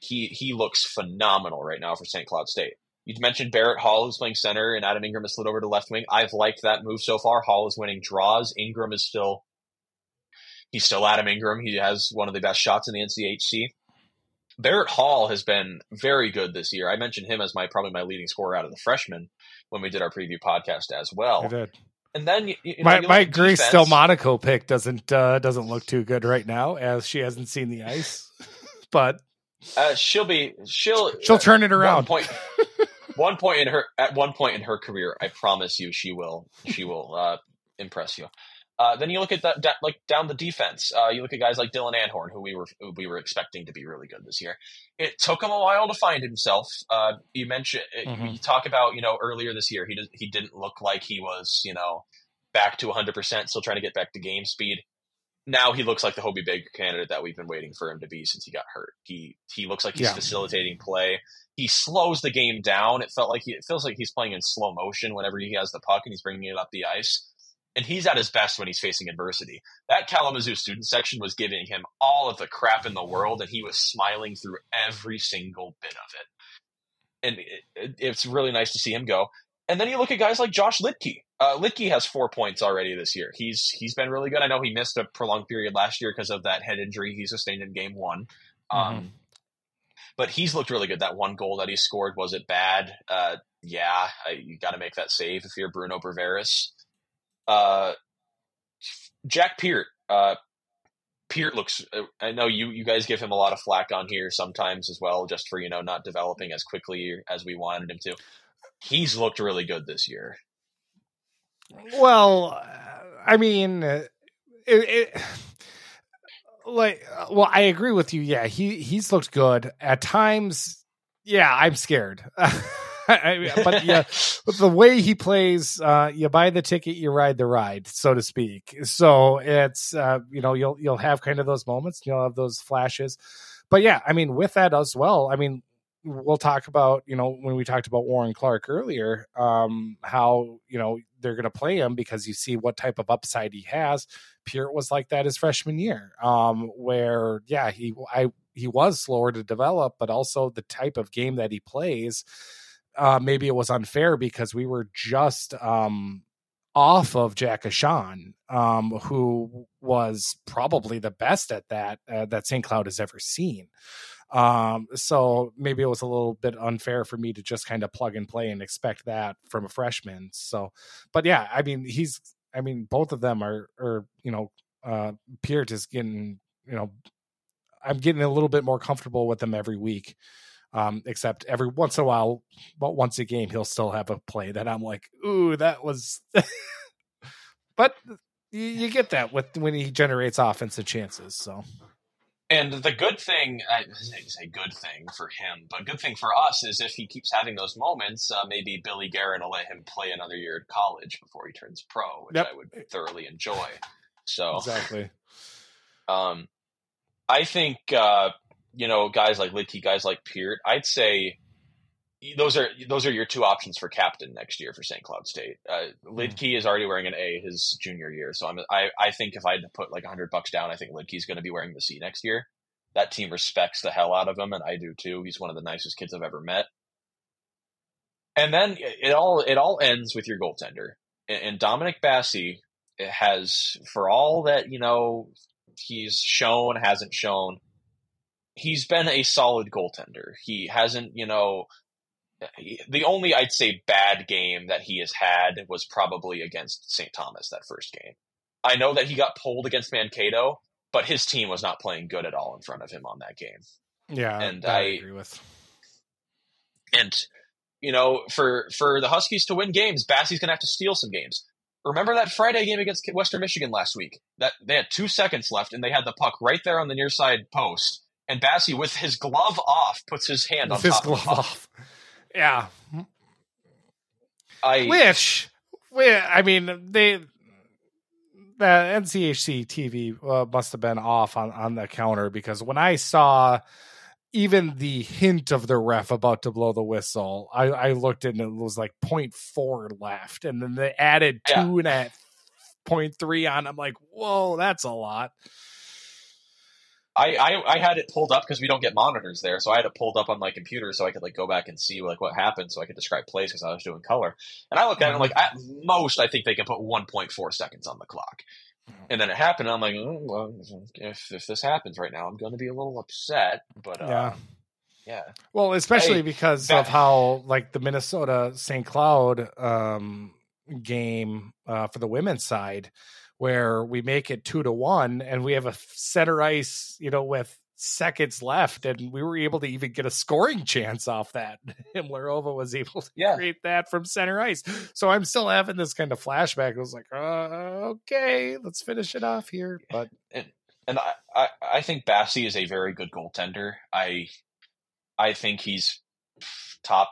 He he looks phenomenal right now for St. Cloud State. You mentioned Barrett Hall, who's playing center, and Adam Ingram has slid over to left wing. I've liked that move so far. Hall is winning draws. Ingram is still he's still Adam Ingram. He has one of the best shots in the NCHC. Barrett Hall has been very good this year. I mentioned him as my probably my leading scorer out of the freshmen when we did our preview podcast as well. And then you, you my know, my Grace Monaco pick doesn't uh, doesn't look too good right now as she hasn't seen the ice, but uh, she'll be she'll she'll turn it around. One point, one point in her at one point in her career, I promise you, she will she will uh, impress you. Uh, then you look at that, that, like down the defense. Uh, you look at guys like Dylan Anhorn, who we were who we were expecting to be really good this year. It took him a while to find himself. Uh, you mentioned uh, mm-hmm. you talk about you know earlier this year he did, he didn't look like he was you know back to 100, percent still trying to get back to game speed. Now he looks like the Hobey Baker candidate that we've been waiting for him to be since he got hurt. He he looks like he's yeah. facilitating play. He slows the game down. It felt like he, it feels like he's playing in slow motion whenever he has the puck and he's bringing it up the ice and he's at his best when he's facing adversity. That Kalamazoo student section was giving him all of the crap in the world, and he was smiling through every single bit of it. And it, it, it's really nice to see him go. And then you look at guys like Josh Luedtke. Uh, Luedtke has four points already this year. He's he's been really good. I know he missed a prolonged period last year because of that head injury he sustained in Game One. Mm-hmm. Um, but he's looked really good. That one goal that he scored was it bad? Uh, yeah, I, you got to make that save if you're Bruno Bruveris. Uh, Jack Peart. Uh, Peart looks. Uh, I know you you guys give him a lot of flack on here sometimes as well, just for you know not developing as quickly as we wanted him to. He's looked really good this year. Well, I mean, uh, it, it, like, well, I agree with you. Yeah, he he's looked good at times. Yeah, I'm scared. but yeah, but the way he plays, uh, you buy the ticket, you ride the ride, so to speak. So it's uh, you know you'll you'll have kind of those moments, you'll have those flashes, but yeah, I mean with that as well. I mean we'll talk about you know when we talked about Warren Clark earlier, um, how you know they're going to play him because you see what type of upside he has. Peart was like that his freshman year, um, where yeah he I he was slower to develop, but also the type of game that he plays uh, maybe it was unfair because we were just um, off of Jack Ahcan, um, who was probably the best at that uh, that St. Cloud has ever seen. Um, so maybe it was a little bit unfair for me to just kind of plug and play and expect that from a freshman. So, but yeah, I mean, he's, I mean, both of them are, are you know, uh, Peart is getting, you know, I'm getting a little bit more comfortable with them every week. Um, except every once in a while, but once a game, he'll still have a play that I'm like, ooh, that was. but you, you, get that with when he generates offensive chances. So, and the good thing, I say good thing for him, but good thing for us is if he keeps having those moments, uh, maybe Billy will let him play another year at college before he turns pro, which yep. I would thoroughly enjoy. So exactly. Um, I think uh, you know guys like Luedtke, guys like Peart. I'd say those are those are your two options for captain next year for St. Cloud State. Uh, Luedtke is already wearing an A his junior year, so I'm I, I think if I had to put like hundred bucks down, I think Luedtke's going to be wearing the C next year. That team respects the hell out of him, and I do too. He's one of the nicest kids I've ever met. And then it all it all ends with your goaltender and, and Dominic Basse has, for all that you know, he's shown hasn't shown. He's been a solid goaltender. He hasn't, you know, the only I'd say bad game that he has had was probably against St. Thomas that first game. I know that he got pulled against Mankato, but his team was not playing good at all in front of him on that game. Yeah, and I, I agree with. And you know, for for the Huskies to win games, Basse's going to have to steal some games. Remember that Friday game against Western Michigan last week? That they had two seconds left and they had the puck right there on the near side post, and Basse, with his glove off, puts his hand With on his top glove of off. Yeah, I which, whi- I mean, they the NCHC TV uh, must have been off on on the counter because when I saw even the hint of the ref about to blow the whistle, I, I looked and it was like 0.4 left, and then they added Yeah. two and at point three on. I'm like, whoa, that's a lot. I, I, I had it pulled up because we don't get monitors there, so I had it pulled up on my computer so I could like go back and see like what happened, so I could describe plays because I was doing color. And I look at it, I'm like, at most, I think they can put 1.4 seconds on the clock. And then it happened. I'm like, oh, well, if if this happens right now, I'm going to be a little upset. But uh, Yeah. yeah, Well, especially Hey, because that- of how like the Minnesota St. Cloud um, game uh, for the women's side, where we make it two to one, and we have a center ice, you know, with seconds left, and we were able to even get a scoring chance off that. And Larova was able to Yeah. create that from center ice. So I'm still having this kind of flashback. I was like, uh, okay, let's finish it off here. But and I, I, I think Basse is a very good goaltender. I I think he's top.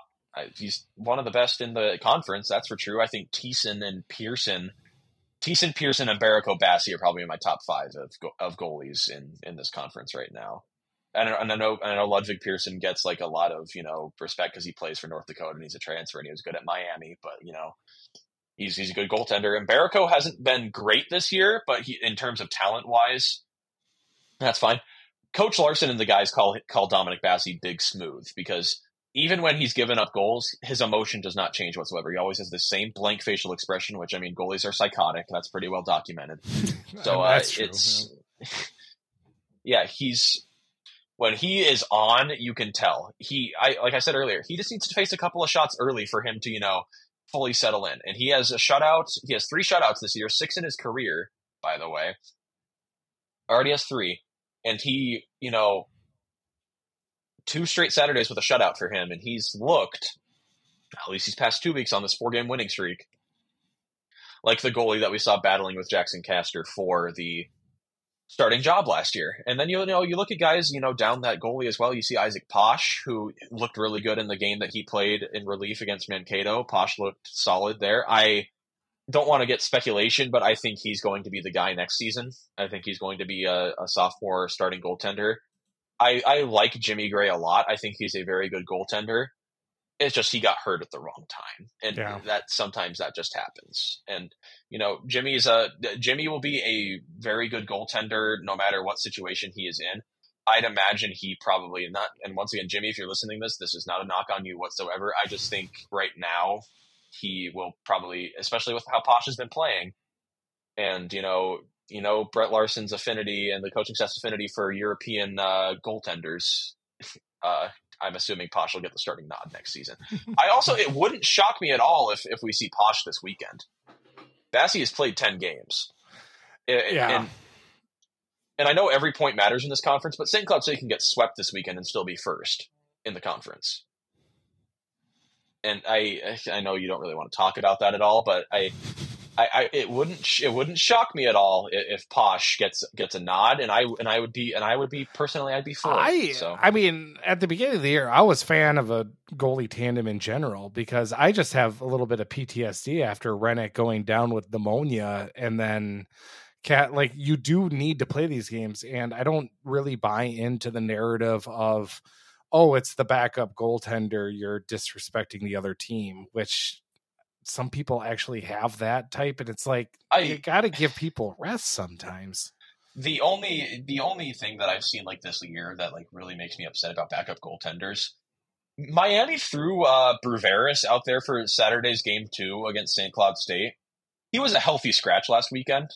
He's one of the best in the conference. That's for true. I think Thiessen and Persson, Thiessen, Persson, and Mbereko Basse are probably in my top five of of goalies in in this conference right now. And, I- and I know I know Ludvig Persson gets like a lot of you know respect because he plays for North Dakota and he's a transfer and he was good at Miami, but you know he's he's a good goaltender. And Mbereko hasn't been great this year, but he in terms of talent wise, that's fine. Coach Larson and the guys call call Dominic Basse big smooth because even when he's given up goals, his emotion does not change whatsoever. He always has the same blank facial expression, which I mean, goalies are psychotic. That's pretty well documented. So uh, true. it's yeah, he's when he is on, you can tell. He I like I said earlier, he just needs to face a couple of shots early for him to, you know, fully settle in. And he has a shutout. He has three shutouts this year, six in his career, by the way. Already has three. And he, you know, two straight Saturdays with a shutout for him, and he's looked at least these past two weeks on this four game winning streak. Like the goalie that we saw battling with Jaxon Castor for the starting job last year. And then you know you look at guys, you know, down that goalie as well. You see Isak Posch, who looked really good in the game that he played in relief against Mankato. Posch looked solid there. I don't want to get speculation, but I think he's going to be the guy next season. I think he's going to be a, a sophomore starting goaltender. I, I like Jimmy Gray a lot. I think he's a very good goaltender. It's just he got hurt at the wrong time, and Yeah. that sometimes that just happens. And you know, Jimmy's a Jimmy will be a very good goaltender no matter what situation he is in. I'd imagine he probably not. And once again, Jimmy, if you're listening to this, this is not a knock on you whatsoever. I just think right now he will probably, especially with how Posch has been playing, and you know, you know Brett Larson's affinity and the coaching staff's affinity for European uh, goaltenders. Uh, I'm assuming Posch will get the starting nod next season. I also, it wouldn't shock me at all if if we see Posch this weekend. Basse has played ten games. I- Yeah. and and I know every point matters in this conference, but St. Cloud State can get swept this weekend and still be first in the conference. And I I know you don't really want to talk about that at all, but I I, I it wouldn't sh- it wouldn't shock me at all i- if Posch gets gets a nod, and I and I would be and I would be personally I'd be for I it. So I mean, at the beginning of the year, I was fan of a goalie tandem in general because I just have a little bit of PTSD after Hrenak going down with pneumonia and then cat like you do need to play these games and i don't really buy into the narrative of oh it's the backup goaltender you're disrespecting the other team which some people actually have that type and it's like I- you got to give people rest sometimes the only the only thing that I've seen like this year that like really makes me upset about backup goaltenders. Miami threw uh Bruveris out there for Saturday's game two against St. Cloud State. He was a healthy scratch last weekend.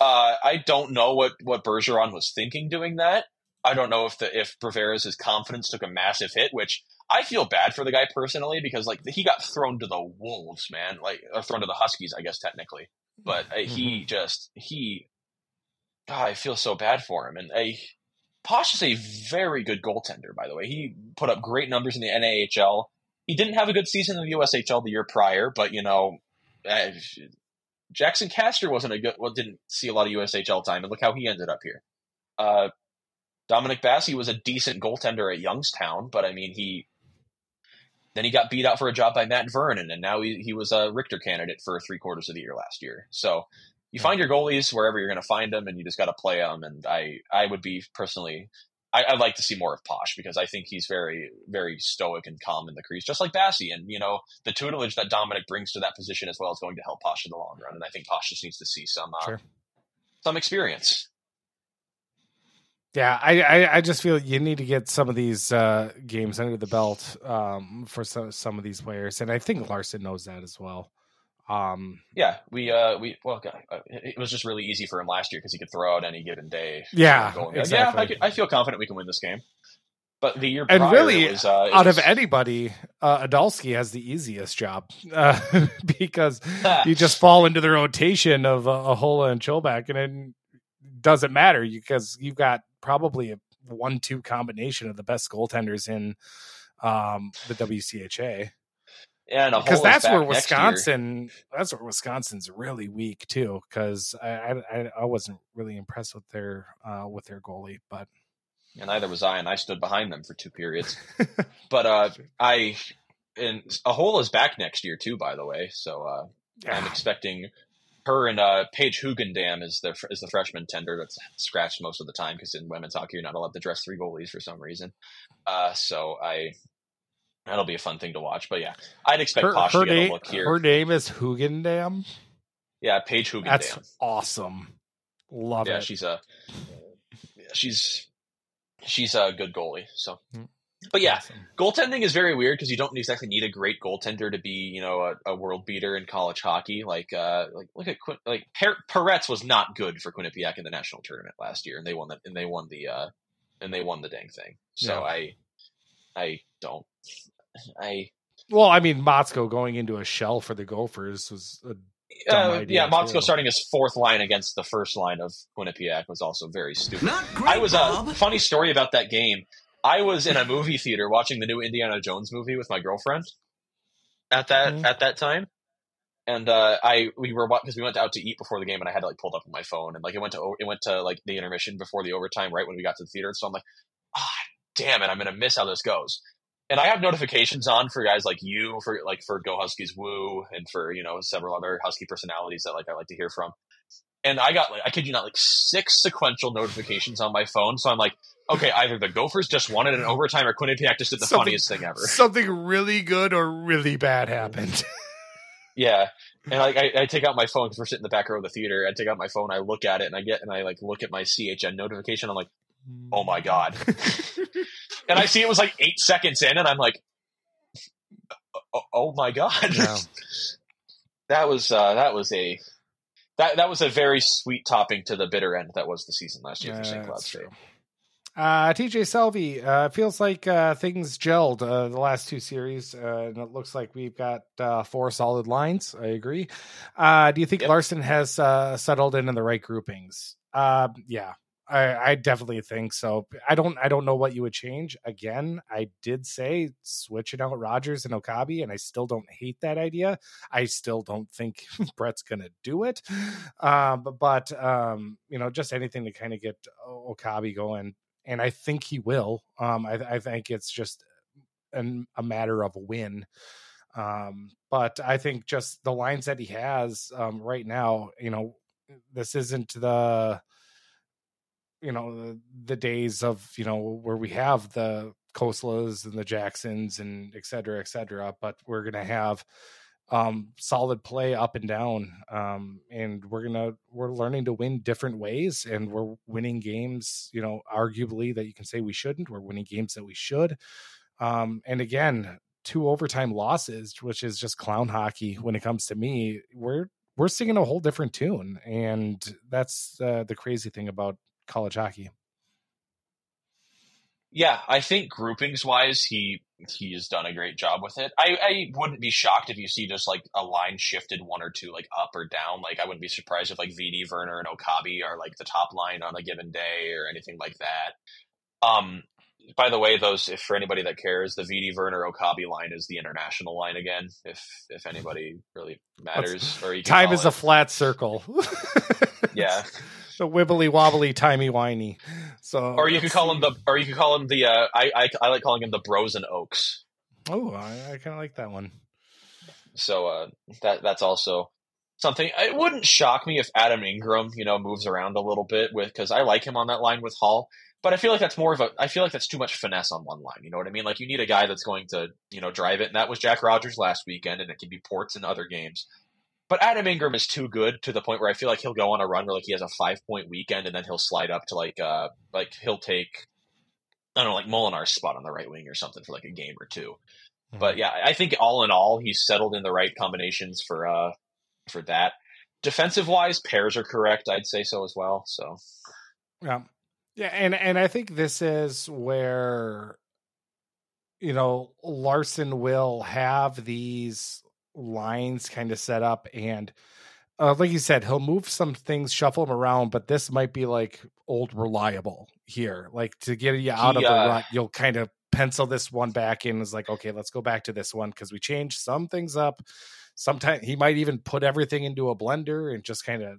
Uh, I don't know what what Bergeron was thinking doing that. I don't know if the if Bruveris' confidence took a massive hit, which I feel bad for the guy personally because like he got thrown to the wolves, man, like or thrown to the Huskies, I guess technically. But uh, he just he, God, I feel so bad for him. And uh, Posch is a very good goaltender, by the way. He put up great numbers in the NAHL. He didn't have a good season in the USHL the year prior, but you know, uh, Jaxon Castor wasn't a good. Well, didn't see a lot of USHL time, and look how he ended up here. Uh, Dominic Basse was a decent goaltender at Youngstown, but I mean, he then he got beat out for a job by Matt Vernon, and now he, he was a Richter candidate for three quarters of the year last year. So you find your goalies wherever you're going to find them, and you just got to play them. And I, I would be personally, I, I'd like to see more of Posch because I think he's very, very stoic and calm in the crease, just like Basse. And you know, the tutelage that Dominic brings to that position as well is going to help Posch in the long run. And I think Posch just needs to see some, uh, Sure. some experience. Yeah, I, I, I just feel you need to get some of these uh, games under the belt um, for some some of these players, and I think Larson knows that as well. Um, Yeah, we uh we well God, uh, it was just really easy for him last year because he could throw out any given day. Yeah, exactly. Yeah, I, could, I feel confident we can win this game. But the year And really, was, uh, out of anybody, uh, Idalski has the easiest job uh, because you just fall into the rotation of uh, Ahola and Chilback, and it doesn't matter because you've got probably a one-two combination of the best goaltenders in um, the WCHA. and a because that's where back next year. Wisconsin that's where Wisconsin's really weak too. Because I, I I wasn't really impressed with their uh, with their goalie, but and neither was I, and I stood behind them for two periods. But uh, I and Ahola is back next year too, by the way. So uh, I'm expecting her and uh, Paige Hugendam is the is the freshman tender that's scratched most of the time because in women's hockey you're not allowed to dress three goalies for some reason. Uh, so I that'll be a fun thing to watch. But yeah, I'd expect her, Posh her to get name a look here. her name is Hugendam. yeah, Paige Hugendam. That's awesome. Love yeah, it. Yeah, she's a she's she's a good goalie. So, Mm. But yeah, Awesome. goaltending is very weird because you don't exactly need a great goaltender to be, you know, a, a world beater in college hockey. Like, uh, like look at Quin- like per- Perets was not good for Quinnipiac in the national tournament last year, and they won the and they won the uh, and they won the dang thing. So Yeah. I, I don't, I. Well, I mean, Motzko going into a shell for the Gophers was a Dumb Uh, idea, yeah, Motzko too. starting his fourth line against the first line of Quinnipiac was also very stupid. Not great, I was a Bob. funny story about that game. I was in a movie theater watching the new Indiana Jones movie with my girlfriend at that Mhm. at that time, and uh, I we were because we went out to eat before the game, and I had to like pulled up on my phone, and like it went to it went to like the intermission before the overtime, right when we got to the theater. So I'm like, ah, damn it, I'm gonna miss how this goes. And I have notifications on for guys like you, for like for Go Huskies Woo, and for you know several other Husky personalities that like I like to hear from. And I got like I kid you not like six sequential notifications on my phone. So I'm like, okay, either the Gophers just won it in overtime or Quinnipiac just did the Something- funniest thing ever. something really good or really bad happened. Yeah, and like I, I take out my phone because we're sitting in the back row of the theater. I take out my phone, I look at it, and I get and I like look at my CHN notification. I'm like, oh my god! and I see it was like eight seconds in, and I'm like, oh, oh my god! Yeah. that was uh, that was a that that was a very sweet topping to the bitter end that was the season last year for St. Cloud State. true. Uh, TJ Selvey, uh, feels like uh, things gelled uh, the last two series, uh, and it looks like we've got uh, four solid lines. I agree. Uh, do you think Yep. Larson has uh, settled in in the right groupings? Yeah, I, I definitely think so. I don't. I don't know what you would change. Again, I did say switching out Rogers and Okabe, and I still don't hate that idea. I still don't think Brett's to do it. Um, but, um, you know, just anything to kind of get Okabe going, and I think he will. Um, I, I think it's just an, a matter of a win. Um, but I think just the lines that he has um, right now, you know, this isn't the you know the, the days of you know where we have the Khoslas and the Jacksons and et cetera, et cetera. But we're gonna have um, solid play up and down, um, and we're gonna we're learning to win different ways, and we're winning games. You know, arguably that you can say we shouldn't. We're winning games that we should. Um, and again, two overtime losses, which is just clown hockey when it comes to me. We're we're singing a whole different tune, and that's uh, the crazy thing about college hockey. Yeah, I think groupings wise, he he has done a great job with it. I, I wouldn't be shocked if you see just like a line shifted one or two like up or down. Like I wouldn't be surprised if like Veeti, Verner, and Okabe are like the top line on a given day or anything like that. Um, by the way, those if for anybody that cares, the Veeti Verner Okabe line is the international line again. If if anybody really matters, or you time is it. a flat circle. yeah, the wibbly wobbly, timey whiny. So, or you could call him the, or you could call him the. Uh, I, I I like calling him the Bros and Oaks. Oh, I, I kind of like that one. So uh, that that's also something. It wouldn't shock me if Adam Ingram, you know, moves around a little bit with because I like him on that line with Hall. But I feel like that's more of a. I feel like that's too much finesse on one line. You know what I mean? Like you need a guy that's going to, you know, drive it, and that was Jack Rogers last weekend, and it can be Portz in other games. But Adam Ingram is too good to the point where I feel like he'll go on a run where like he has a five point weekend and then he'll slide up to like uh like he'll take I don't know like Molenaar's spot on the right wing or something for like a game or 2 mm-hmm. But yeah, I think all in all he's settled in the right combinations for uh for that. Defensive wise, pairs are correct. I'd say so as well. So yeah, yeah, and and I think this is where you know Larson will have these lines kind of set up and uh, like you said he'll move some things shuffle them around but this might be like old reliable here like to get you out he, of the uh, rut you'll kind of pencil this one back in is like okay let's go back to this one because we changed some things up. Sometimes he might even put everything into a blender and just kind of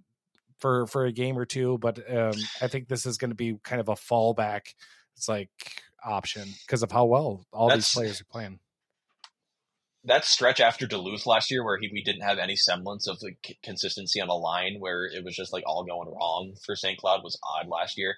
for for a game or two but um i think this is going to be kind of a fallback it's like option because of how well all these players are playing that stretch after Duluth last year, where he, we didn't have any semblance of the consistency on the line, where it was just like all going wrong for St. Cloud, was odd last year.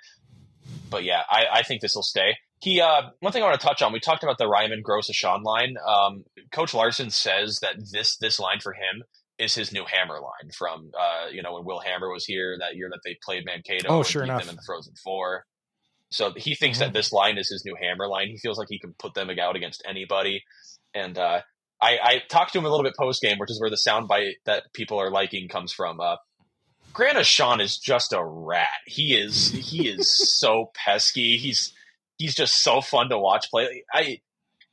But yeah, I, I think this will stay. He uh, one thing I want to touch on. We talked about the Ryman Gross Sean line. Um, Coach Larson says that this this line for him is his new hammer line from uh, you know when Will Hammer was here that year that they played Mankato. Oh, sure enough. Them in the Frozen Four. So he thinks mm-hmm. that this line is his new hammer line. He feels like he can put them out against anybody. And uh, I, I talked to him a little bit post game, which is where the soundbite that people are liking comes from. Uh, Grant Sean is just a rat. He is he is so pesky. He's he's just so fun to watch play. I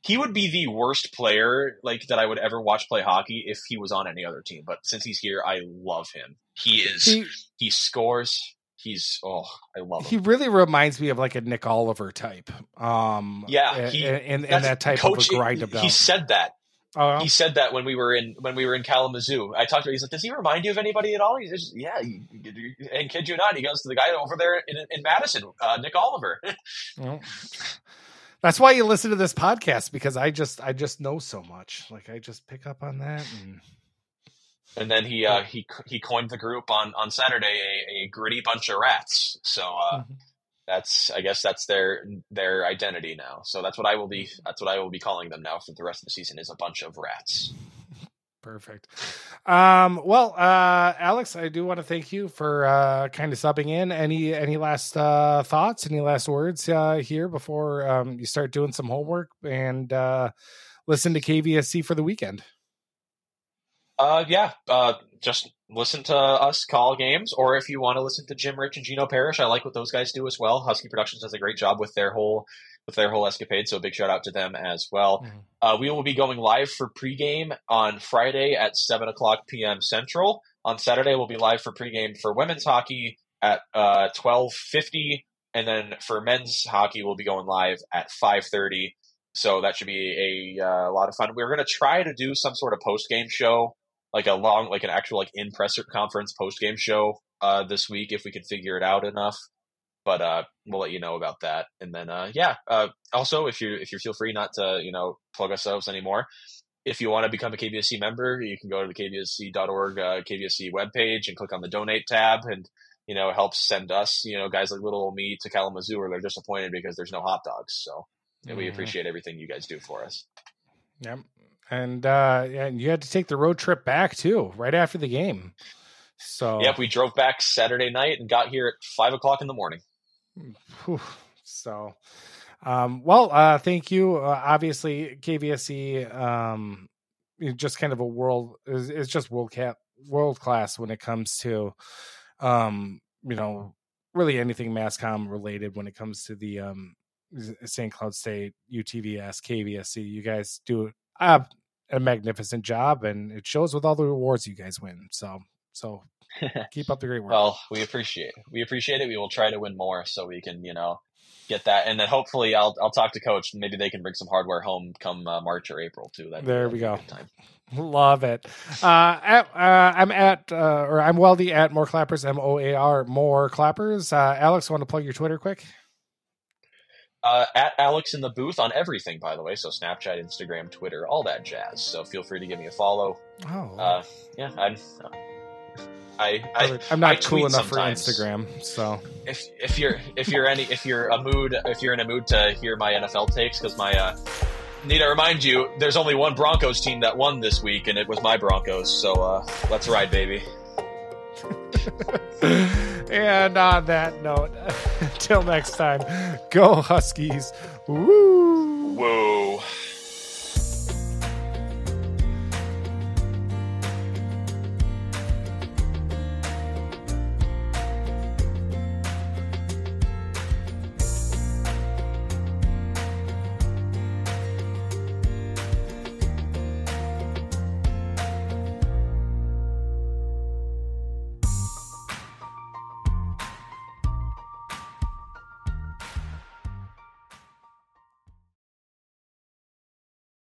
he would be the worst player like that I would ever watch play hockey if he was on any other team. But since he's here, I love him. He is he, he scores. He's oh, I love him. He really reminds me of like a Nick Oliver type. Um, yeah, he, and, and, that type coach, of a grind He said that Oh, he said that when we were in when we were in Kalamazoo. I talked to him. He's like, "Does he remind you of anybody at all?" He says, "Yeah." and kid you not, he goes to the guy over there in, in Madison, uh, Nick Oliver. well, that's why you listen to this podcast because I just I just know so much. Like I just pick up on that and. And then he uh, he he coined the group on on Saturday a, a gritty bunch of rats. So uh, mm-hmm that's I guess that's their their identity now. So that's what I will be that's what I will be calling them now for the rest of the season is a bunch of rats. Perfect. Um, well, uh, Alex, I do want to thank you for uh, kind of subbing in. Any any last uh, thoughts? Any last words uh, here before um, you start doing some homework and uh, listen to KVSC for the weekend? Uh, yeah. Uh, just listen to us call games, or if you want to listen to Jim Rich and Gino Parrish, I like what those guys do as well. Husky Productions does a great job with their whole with their whole escapade, so big shout out to them as well. Mm-hmm. Uh, we will be going live for pregame on Friday at seven o'clock p.m. Central. On Saturday, we'll be live for pregame for women's hockey at uh, twelve fifty, and then for men's hockey, we'll be going live at five thirty. So that should be a uh, lot of fun. We're going to try to do some sort of post game show like a long, like an actual like in presser conference post game show uh, this week if we can figure it out enough. But uh, we'll let you know about that. And then uh, yeah, uh, also if you if you feel free not to you know plug ourselves anymore, if you want to become a KVSC member, you can go to the kvsc.org uh, KVSC webpage and click on the donate tab, and you know it helps send us, you know, guys like little me to Kalamazoo, where they're disappointed because there's no hot dogs. So yeah, we appreciate everything you guys do for us. Yep. And uh and you had to take the road trip back too, right after the game. So Yep, we drove back Saturday night and got here at five o'clock in the morning. So, um, well, uh, thank you. Uh, obviously, KVSC, um, just kind of a world is it's just world cap world class when it comes to, um, you know, really anything masscom related when it comes to the um St. Cloud State, UTVS, KVSC. You guys do a, a magnificent job, and it shows with all the awards you guys win. So, so keep up the great work. Well, we appreciate it. We appreciate it. We will try to win more so we can, you know, get that. And then hopefully I'll I'll talk to coach. Maybe they can bring some hardware home come uh, March or April too. That'd be- There that'd we go. Love it. Uh, at, uh, I'm at, uh, or I'm Weldie at More Clappers, M O A R, More Clappers. Uh, Alex, want to plug your Twitter quick? Uh, at Alex in the booth on everything, by the way. So Snapchat, Instagram, Twitter, all that jazz. So feel free to give me a follow. Oh, Uh, yeah, I'm. I, I I'm not I cool enough sometimes. for Instagram, so if if you're if you're any if you're a mood if you're in a mood to hear my NFL takes because my uh, need to remind you there's only one Broncos team that won this week and it was my Broncos so uh, let's ride baby and on that note, until next time, go Huskies. Woo! whoa